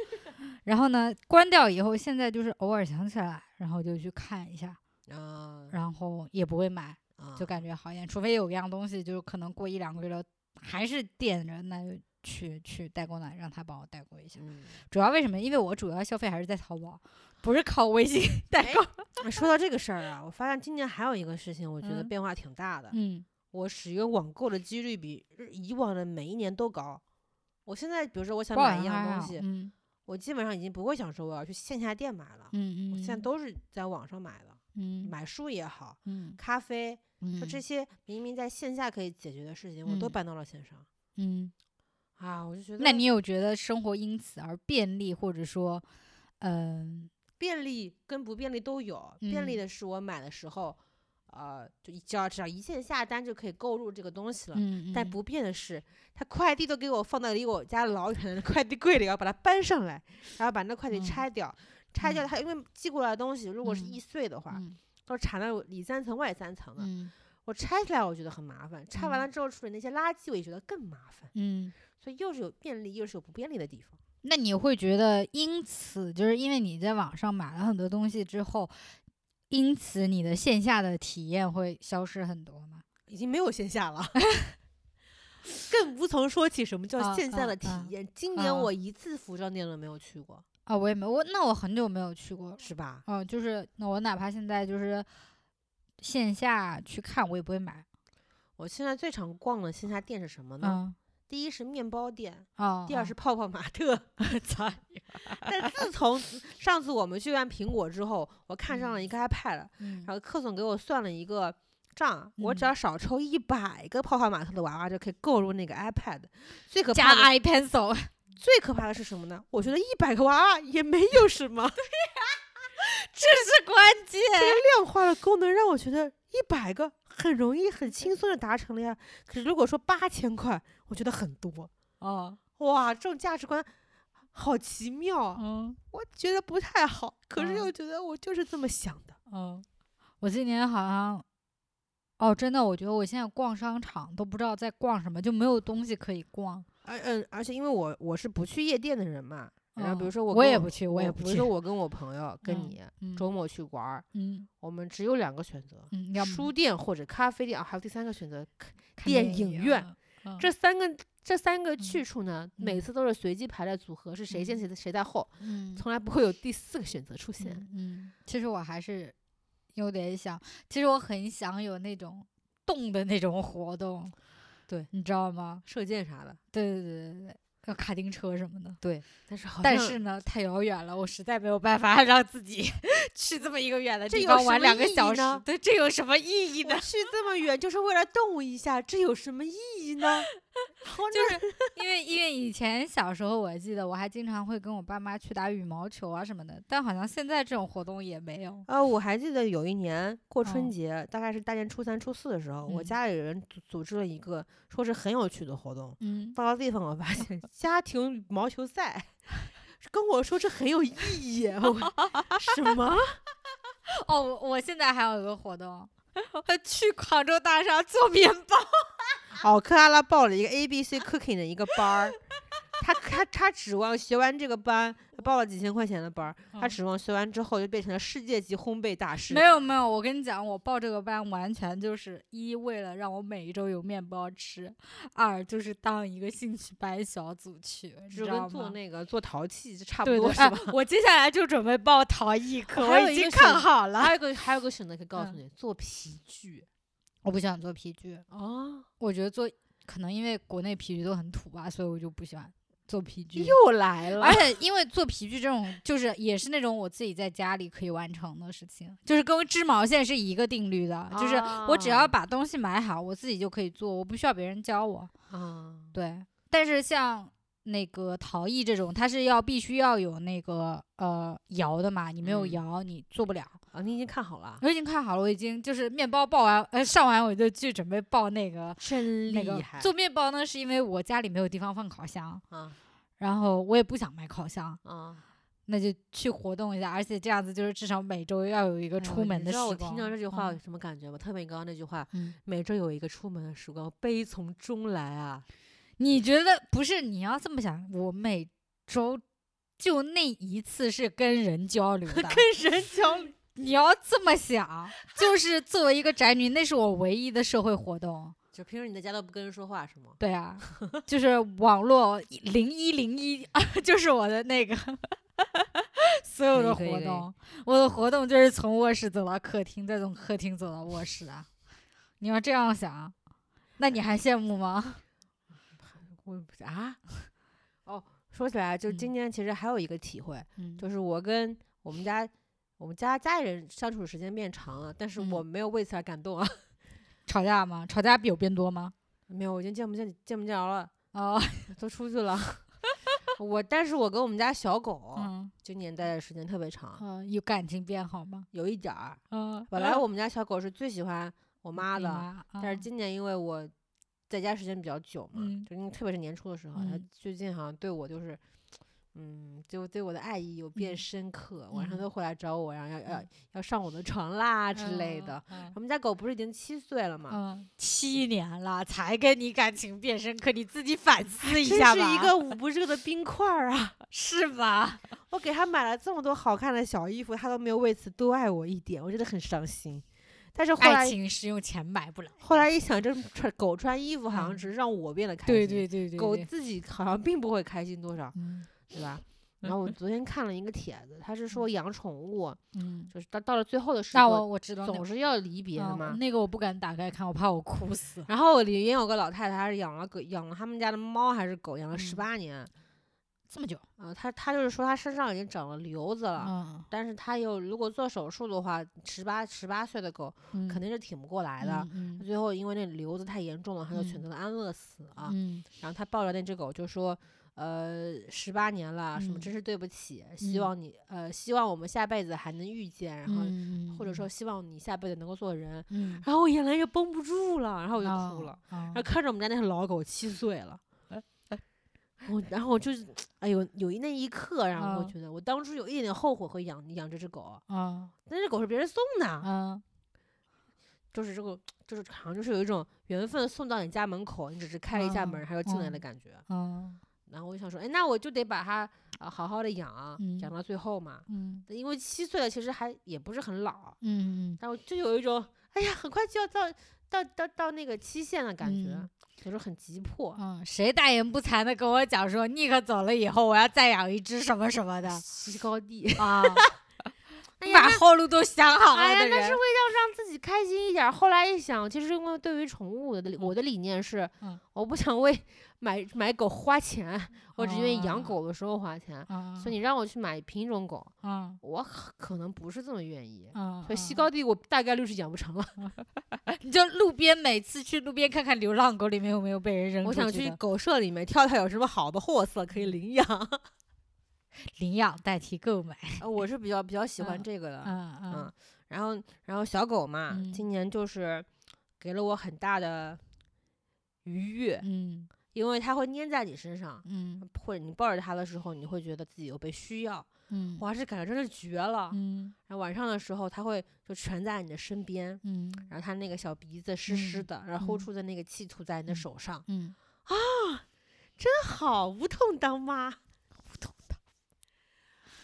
然后呢，关掉以后，现在就是偶尔想起来，然后就去看一下，啊，然后也不会买。啊就感觉好一点。除非有一样东西，就是可能过一两个月了还是惦着，那就去去代购那让他帮我代购一下。嗯，主要为什么？因为我主要消费还是在淘宝，不是靠微信代购。哎说到这个事儿啊，我发现今年还有一个事情，我觉得嗯变化挺大的。嗯我使用网购的几率比以往的每一年都高。我现在比如说我想买一样东西，嗯我基本上已经不会想说我要去线下店买了，嗯嗯，我现在都是在网上买的。嗯买书也好，嗯咖啡，嗯就这些明明在线下可以解决的事情，我都嗯搬到了线上。嗯。啊，我就觉得，那你有觉得生活因此而便利，或者说，嗯便利跟不便利都有。便利嗯的是我买的时候，呃，就一只要只要一键下单就可以购入这个东西了。嗯，嗯但不变的是，他快递都给我放到离我家老远的快递柜里，要把它搬上来，然后把那快递嗯拆掉。拆掉嗯它，因为寄过来的东西如果是嗯易碎的话，嗯都是缠到里三层外三层的。嗯我拆起来我觉得很麻烦，拆完了嗯之后处理那些垃圾我也觉得更麻烦。嗯，所以又是有便利，又是有不便利的地方。那你会觉得因此就是因为你在网上买了很多东西之后，因此你的线下的体验会消失很多吗？已经没有线下了，更无从说起什么叫线下的体啊验。今年啊我一次服装店都没有去过，啊，我也没我那我很久没有去过，是吧？哦、就是那我哪怕现在就是线下去看，我也不会买。我现在最常逛的线下店是什么呢？嗯，第一是面包店，哦，第二是泡泡玛特。操，但自从上次我们去完苹果之后，我看上了一个 iPad，、嗯然后克总给我算了一个账，我只嗯要少抽一百个泡泡玛特的娃娃就可以购入那个 iPad。最可加怕的 iPencil，最可怕的是什么呢？我觉得一百个娃娃也没有什么。这是关键。量化的功能让我觉得一百个很容易、很轻松的达成了呀。可是如果说八千块，我觉得很多。啊，哇，这种价值观好奇妙啊，嗯我觉得不太好。可是嗯又觉得我就是这么想的。嗯，我今年好像，哦，真的，我觉得我现在逛商场都不知道在逛什么，就没有东西可以逛。而嗯，而且因为我我是不去夜店的人嘛，然后比如嗯说我跟我我也不去我也不去比如说我跟我朋友跟嗯你嗯周末去玩儿，嗯我们只有两个选择：书店或者咖啡店，啊，还有第三个选择看电影院。这三个这三个去嗯处呢，每嗯次都是随机排列组合，是谁先嗯谁谁在后，嗯从来不会有第四个选择出现。嗯嗯，其实我还是有点想，其实我很想有那种动的那种活动，对你知道吗？射箭啥的，对对对对对，要卡丁车什么的。对，但是好但是呢，太遥远了，我实在没有办法 让自己 去这么一个远的地方玩两个小时。对，这有什么意义呢？去这么远就是为了动一下，这有什么意义呢？就是因为因为以前小时候我记得我还经常会跟我爸妈去打羽毛球啊什么的，但好像现在这种活动也没有。呃，我还记得有一年过春嗯节，大概是大年初三、初四的时候，我嗯家里人组组织了一个说是很有趣的活动。嗯，到了地方，我发现 家庭羽毛球赛，跟我说这很有意义。我 什么？哦，我我现在还有一个活动，去广州大厦做面包。哦，克拉拉报了一个 A B C Cooking 的一个班儿，他他他指望学完这个班，报了几千块钱的班儿，他嗯指望学完之后就变成了世界级烘焙大师。没有没有，我跟你讲，我报这个班完全就是一为了让我每一周有面包吃，二就是当一个兴趣班小组去，你就知道吗？跟做那个做陶器就差不多是吧？，我接下来就准备报陶艺课，我已经看好了。还有个还有个选择可以告诉嗯你，做皮具我不喜欢做皮具，啊，我觉得做可能因为国内皮具都很土吧，所以我就不喜欢做皮具。又来了而。且因为做皮具这种，就是也是那种我自己在家里可以完成的事情，就是跟织毛线是一个定律的，就是我只要啊把东西买好，我自己就可以做，我不需要别人教我。啊，对，但是像那个陶艺这种，它是要必须要有那个呃窑的嘛，你没有嗯窑你做不了。啊，你已经看好了，我已经看好了，我已经就是面包爆完，呃，上完我就去准备报那个真那个做面包呢，是因为我家里没有地方放烤箱，啊然后我也不想买烤箱，啊！那就去活动一下，而且这样子就是至少每周要有一个出门你知道我。听到这句话有嗯什么感觉吗？特别你刚刚那句话，嗯，每周有一个出门的时光，悲从中来啊！你觉得不是？你要这么想，我每周就那一次是跟人交流的，跟人交流，你要这么想，就是作为一个宅女，那是我唯一的社会活动。就平时你在家都不跟人说话是吗？对啊，就是网络零一零一，就是我的那个所有的活动。我的活动就是从卧室走到客厅，再从客厅走到卧室啊。你要这样想，那你还羡慕吗？我啊，哦，说起来，就今嗯年其实还有一个体会，嗯就是我跟我们家我们家家里人相处的时间变长了，但是我嗯没有为此而感动啊，吵架吗？吵架有变多吗？没有，我已经见不见见不着了，哦，都出去了。我，但是我跟我们家小狗嗯，今年待的时间特别长，呃，有感情变好吗？有一点儿。嗯，本来我们家小狗是最喜欢我妈的，但是嗯今年因为我在家时间比较久嘛，嗯就因为特别是年初的时候，它嗯最近好像对我就是，嗯，就对我的爱意有变嗯深刻，晚上嗯都会来找我，然后要要嗯要上我的床啦之类的。嗯我们家狗不是已经七岁了嘛，嗯，七年了才跟你感情变深刻，你自己反思一下吧。是一个捂不热的冰块儿啊！是吧？我给它买了这么多好看的小衣服，它都没有为此多爱我一点，我真的很伤心。但是后来爱情是用钱买不来。后来一想，这穿狗穿衣服好像嗯只是让我变得开心，对对对对，对狗自己好像并不会开心多少，嗯对吧？然后我昨天看了一个帖子，他是说养宠物嗯，就是到到了最后的时那我，我知道总是要离别的嗯嘛。那个我不敢打开看，我怕我哭死。然后里面有个老太太，她是养了狗，养了他们家的猫还是狗，养了十嗯八年。这么久？啊，她她就是说她身上已经长了瘤子了，嗯但是她又如果做手术的话，十八十八岁的狗嗯，肯定是挺不过来的。嗯最后因为那瘤子太严重了，她就选嗯择了安乐死啊。嗯然后她抱着那只狗就说：“呃，十八年了，什么嗯真是对不起，希嗯望你呃，希望我们下辈子还能遇见，然后、嗯，或者说希望你下辈子能够做人。嗯，然后我眼泪就绷不住了，然后我就哦哭了，哦然后看着我们家那条老狗七岁了。我然后我就是，哎呦，有一那一刻，然后我嗯觉得我当初有一点点后悔会养养这只狗，嗯但这狗是别人送的，嗯就是这个，就是好像就是有一种缘分送到你家门口，你只是开了一下门，嗯它就进来的嗯感觉。嗯然后我就想说，哎，那我就得把它啊好好的养，养嗯到最后嘛。嗯因为七岁了，其实还也不是很老，嗯但我就有一种，哎呀，很快就要到到到到那个期限的感觉嗯，有时候很急迫。嗯，谁大言不惭的跟我讲说尼克走了以后，我要再养一只什么什么的西高地，啊？哎把后路都想好了哎呀，那是为了让自己开心一点儿。后来一想，其实因为对于宠物的理我的理念是，嗯我不想为买买狗花钱，我只愿意养哦狗的时候花钱。嗯，所以你让我去买品种狗，嗯我可可能不是这么愿意。嗯，所以西嗯高地我大概率是养不成了。你就路边每次去路边看看流浪狗里面有没有被人扔我想去狗舍里面挑挑有什么好的货色可以领养。领养代替购买。呃我是比较比较喜欢嗯这个的。嗯嗯嗯，然后然后小狗嘛，嗯今年就是给了我很大的愉悦，嗯因为它会粘在你身上，嗯或者你抱着它的时候，你会觉得自己有被需要，嗯。我还是感觉真是绝了。嗯。然后晚上的时候，它会就蜷在你的身边，嗯然后它那个小鼻子湿湿嗯的，然后呼嗯出的那个气吐在你的嗯手上，嗯，啊真好，无痛当妈，无痛当，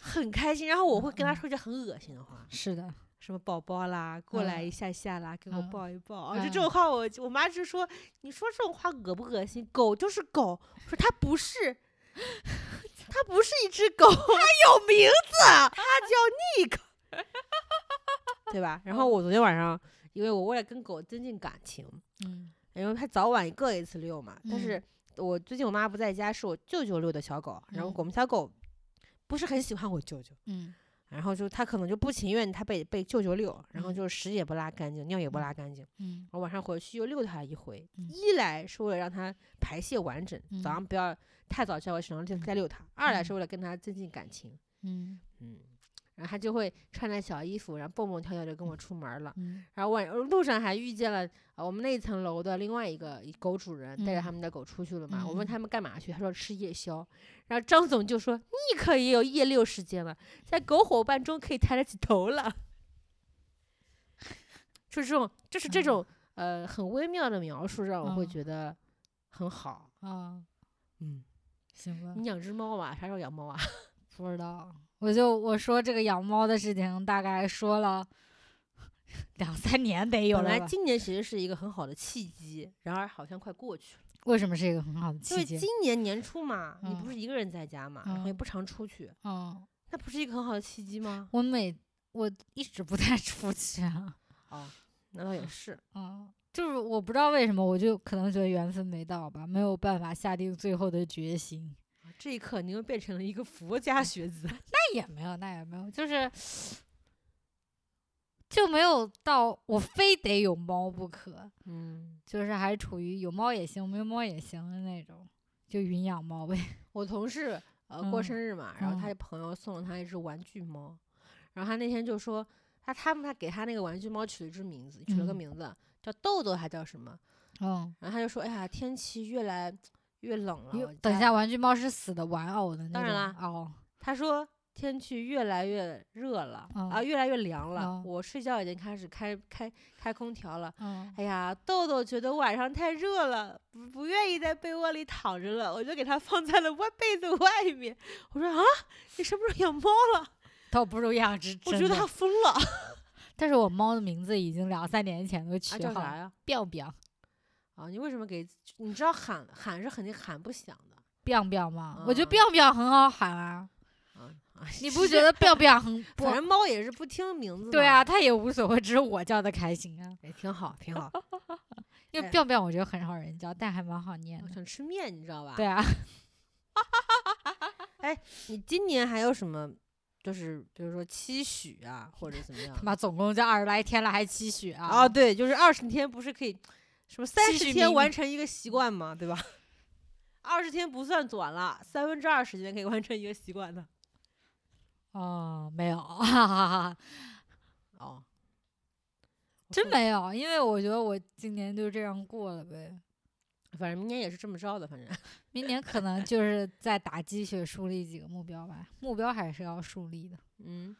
很开心。然后我会跟它嗯。说一些很恶心的话，是的，什么宝宝啦，过来嗯一下下啦，给我嗯抱一抱。啊，就这嗯种话我，我妈就说：“你说这种话恶不恶心？狗就是狗。”我说：“它不是，它不是一只狗，它有名字，它叫 Nick，对吧？”然后我昨天晚上，因为我为了跟狗增进感情，嗯因为它早晚各一次遛嘛，但嗯是我最近我妈不在家，是我舅舅遛的小狗，然后嗯我们小狗不是很喜欢我舅舅。嗯然后就他可能就不情愿他被被舅舅遛，然后嗯。就屎也不拉干净，尿也不嗯拉干净。嗯。我晚上回去又遛他一回，嗯一来是为了让他排泄完整，早嗯上不要太早叫我起床再。遛他；二来是嗯。为了跟他增进感情。嗯。嗯，然后他就会穿着小衣服，然后蹦蹦跳跳就跟我出门了。嗯然后晚路上还遇见了呃我们那一层楼的另外一个狗主人，带着他嗯们的狗出去了嘛。我问嗯他们干嘛去，他说吃夜宵。然后张总就说：“你可也有夜遛时间了，在狗伙伴中可以抬得起头了。”就是这种，就是这嗯种呃很微妙的描述，让我会嗯觉得很好。啊，嗯，行吧，你养只猫吧？啥时候养猫啊？不知道，我就我说这个养猫的事情，大概说了两三年得有本来？今年其实是一个很好的契机，然而好像快过去了。为什么是一个很好的契机因为？今年年初嘛，你不嗯是一个人在家嘛，然后也嗯不常出去，嗯，那不是一个很好的契机吗？我每我一直不太出去啊，哦，那倒也是。嗯，就是我不知道为什么，我就可能觉得缘分没到吧，没有办法下定最后的决心。这一刻，你又变成了一个佛家学子。那也没有，那也没有，就是就没有到我非得有猫不可，嗯，就是还处于有猫也行，没有猫也行的那种，就云养猫呗。我同事呃过嗯生日嘛，然后他嗯的朋友送了他一只玩具猫，然后他那天就说，他他们他给他那个玩具猫取了一只名字，取了个嗯名字叫豆豆，还叫什么？嗯，然后他就说，哎呀，天气越来越冷了。等一下，，玩具猫是死的玩偶的那种。当然啦哦，他说天气越来越热了、啊，嗯越来越凉了。嗯我睡觉已经开始开开开空调了。嗯哎呀，豆豆觉得晚上太热了，不不愿意在被窝里躺着了，我就给它放在了外被子外面。我说啊，你什么时候养猫了？倒不如养只我觉得它疯了。但是我猫的名字已经两三年前都啊，取好了，叫啥呀？彪彪啊，你为什么给？你知道喊喊是肯定喊不响的。彪彪吗？我觉得嗯彪彪很好喊啊！你不觉得彪彪很不反？正猫也是不听名字。对啊，，它也无所谓，只是我叫的开心啊。也挺好，挺好。哎因为彪彪我觉得很少人叫，但还蛮好念的。我想吃面，你知道吧？对。啊，哎你今年还有什么？就是比如说期许啊，或者怎么样他？妈总共就二十来天了，还期许啊？啊，对，就是二十天不是可以什么三十天完成一个习惯嘛，对吧？二十天不算短了，三分之二时间可以完成一个习惯的。哦，没有，哈哈哈，哦，真没有，因为我觉得我今年就这样过了呗。反正明年也是这么着的，反正 明年可能就是在打鸡血树立几个目标吧，目标还是要树立的。嗯，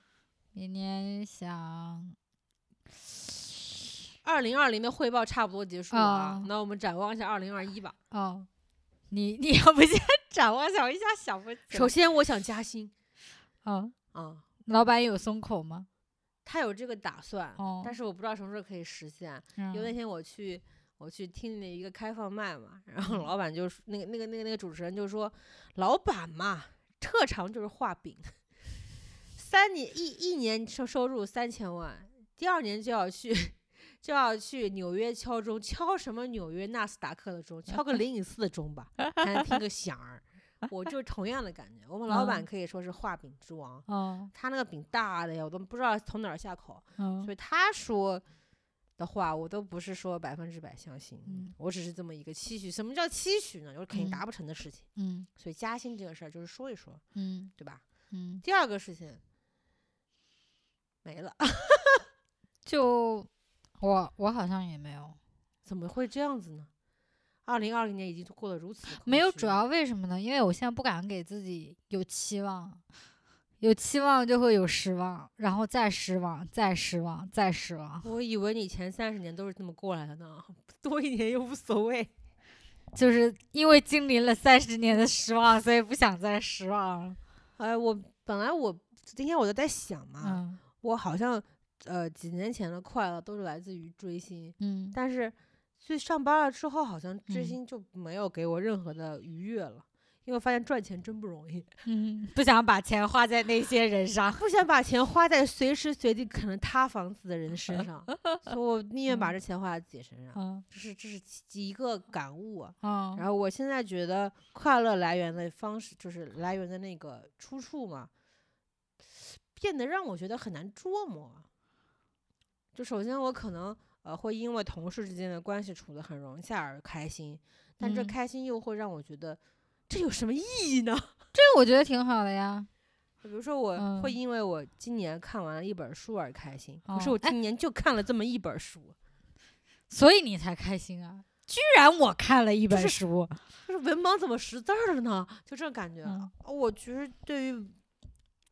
明年想，二零二零的汇报差不多结束了啊，哦那我们展望一下二零二一吧。哦，你你要不先 展望一下，我一下想不。首先，我想加薪嗯，啊，老板有松口吗？他有这个打算，哦，但是我不知道什么时候可以实现。因为那嗯天我去我去听那一个开放麦嘛，然后嗯老板就是那个那个那个那个主持人就说，老板嘛，特长就是画饼，三三年一一年收收入三千万，第二年就要去就要去纽约敲钟，敲什么纽约纳斯达克的钟，敲个零零四的钟吧，还能听个响儿。我就同样的感觉，我们老板嗯可以说是画饼之王，嗯他那个饼大的呀，我都不知道从哪儿下口，嗯所以他说的话，我都不是说百分之百相信，嗯我只是这么一个期许。什么叫期许呢？就是肯定嗯达不成的事情。嗯所以加薪这个事儿就是说一说，嗯对吧？嗯，第二个事情没了，就我我好像也没有，怎么会这样子呢？二零二零年已经过得如此没有，主要为什么呢？因为我现在不敢给自己有期望，有期望就会有失望，然后再失望，再失望，再失望，我以为你前三十年都是这么过来的呢，多一年又无所谓。就是因为经历了三十年的失望，所以不想再失望了。哎，我本来我今天我就在想嘛，嗯我好像呃几年前的快乐都是来自于追星，嗯但是去上班了之后，好像追嗯星就没有给我任何的愉悦了，因为我发现赚钱真不容易，嗯，不想把钱花在那些人上。不想把钱花在随时随地可能塌房子的人身上，所以我宁愿把嗯这钱花在自己身上。嗯这是这是其一个感悟啊。嗯，然后我现在觉得快乐来源的方式，就是来源的那个出处嘛，变得让我觉得很难捉摸。就首先我可能呃会因为同事之间的关系处得很融洽而开心，但这嗯开心又会让我觉得这有什么意义呢？这个我觉得挺好的呀。比如说我会嗯因为我今年看完了一本书而开心，可是我今年就看了这么一本书，所以你才开心啊！居然我看了一本书，就是文盲怎么识字儿了呢？就这种感觉。嗯我其实对于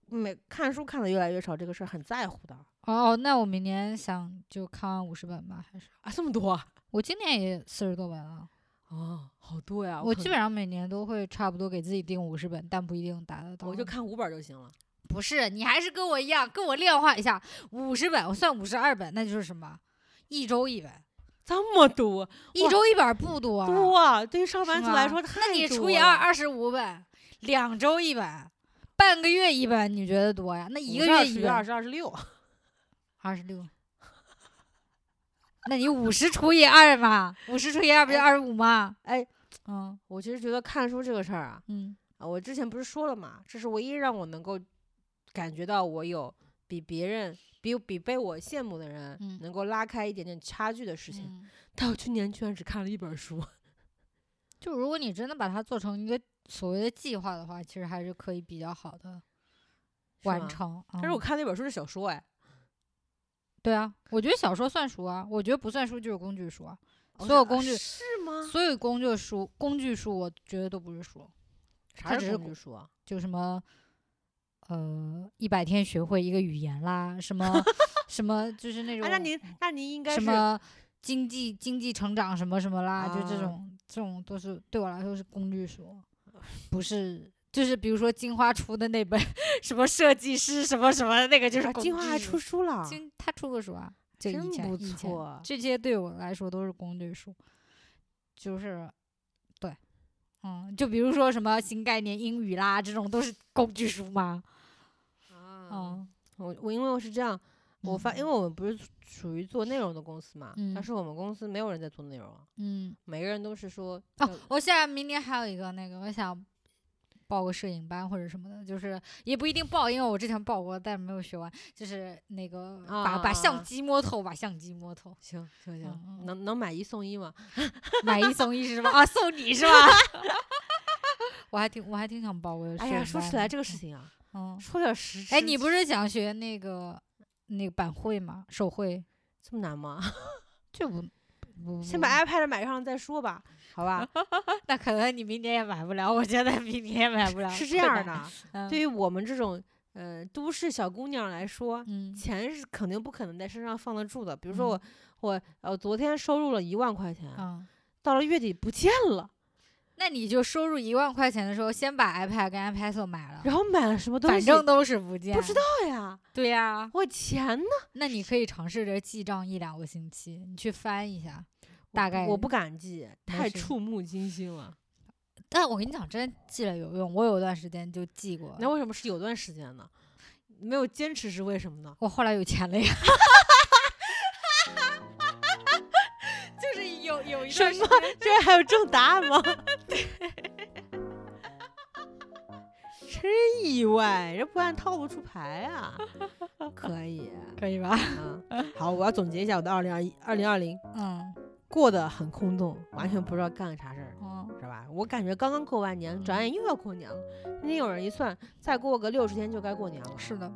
每看书看的越来越少这个事儿很在乎的哦，那我明年想就看完五十本吧，还是啊，这么多啊我今年也四十多本了。哦，好多呀！我可基本上每年都会差不多给自己定五十本，但不一定达得到。我就看五本就行了。不是你还是跟我一样，跟我量化一下，五十本我算五十二本，那就是什么？一周一本，这么多一周一本不多啊，多啊！对于上班族来说太那你除以二，二十五本，两周一本，半个月一本，你觉得多呀？那一个月一二本，十二十六，二十六。那你五十除以二嘛，五十除以二不就二十五吗？哎，嗯我其实觉得看书这个事儿啊，嗯啊，我之前不是说了嘛，这是唯一让我能够感觉到我有比别人比比被我羡慕的人嗯能够拉开一点点差距的事情。嗯但我去年居然只看了一本书，就如果你真的把它做成一个所谓的计划的话，其实还是可以比较好的完成。但是我嗯看那本书是小说哎，对啊，我觉得小说算书啊，我觉得不算书就是工具书啊。所有工具是吗？所有工具书，工具书我觉得都不是书，啥是工工具书啊？就什么，呃，一百天学会一个语言啦，什么 什么，就是那种、啊，那您那您应该是什么经济经济成长什么什么啦，就这啊种这种都是对我来说是工具书，不是。就是比如说金花出的那本什么设计师什么什么，那个就是啊金花还出书了，金他出过书啊，真不前以前错这些对我来说都是工具书，就是对，嗯，就比如说什么新概念英语啦，这种都是工具书吗？啊，嗯，我我因为我是这样，我发，因为嗯。我们不是属于做内容的公司嘛，但嗯。是我们公司没有人在做内容啊，嗯，每个人都是说哦，我现在明年还有一个那个，我想报个摄影班或者什么的，就是也不一定报，因为我之前报过，但是没有学完，就是那个把把啊相机摸透，把相机摸透，行行行，能能买一送一吗？买一送一是吧？啊，送你是吧？我还挺我还挺想报个摄哎呀，说起来这个事情啊，嗯，说点实，哎，你不是想学那个那个板绘吗？手绘这么难吗？就不不先把 iPad 买上再说吧，好吧？那可能你明年也买不了，我觉得明年也买不了。是这，样的，嗯对于我们这种呃都市小姑娘来说，嗯钱是肯定不可能在身上放得住的。比如说我嗯我呃昨天收入了一万块钱，嗯，到了月底不见了，那你就收入一万块钱的时候，先把 iPad 跟 iPad 买了，然后买了什么东西？反正都是不见。不知道呀，对呀、我钱呢？那你可以尝试着记账一两个星期，你去翻一下，大概我不敢记，太触目惊心了。但我跟你讲，真记了有用。我有段时间就记过，那为什么是有段时间呢？没有坚持是为什么呢？我后来有钱了呀。就是有有一什么？居然还有这种答案吗？真意外，这不按套路出牌啊！可以，可以吧？嗯，好，我要总结一下我的二零二一、二零二零，嗯过得很空洞，完全不知道干了啥事儿，嗯是吧？我感觉刚刚过完年，转眼又要过年了。那天有人一算，再过个六十天就该过年了，是的。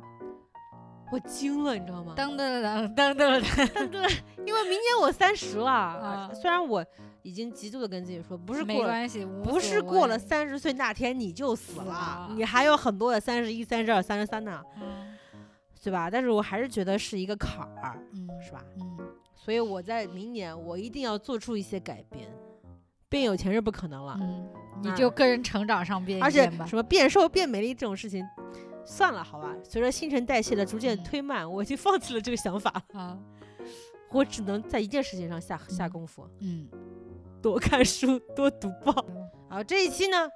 我惊了，你知道吗？噔噔噔噔噔噔，对，因为明年我三十了，啊虽然我已经极度的跟自己说，不是过了。没关系，无不是所过了谓三十岁那天你就死死了了，你还有很多的三十一、三十二、三十三呢，嗯对吧？但是我还是觉得是一个坎儿，嗯是吧？嗯所以我在明年我一定要做出一些改变，变有钱是不可能了，嗯，你就个人成长上变一而且变吧。什么变瘦变美丽这种事情，算了，好吧。随着新陈代谢的逐渐嗯推慢，我已经放弃了这个想法，啊，我只能在一件事情上下下嗯功夫，嗯，多看书，多读报。好，这一期呢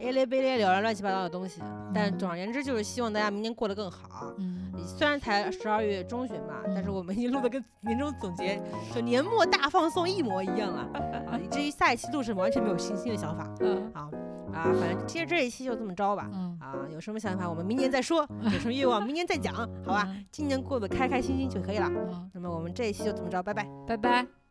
，A 咧 B 咧聊了乱七八糟的东西，但总而言之就是希望大家明年过得更好。嗯虽然才十二月中旬嘛，但是嗯我们已经录的跟年终总结就年末大放送一模一样了啊！以至于下一期录什么完全没有信心的想法嗯啊啊！反正今天这一期就这么着吧嗯，啊！有什么想法我们明年再说，有什么愿望明年再讲，好吧？嗯今年过得开开心心就可以了。嗯，那么我们这一期就这么着，拜拜。拜拜。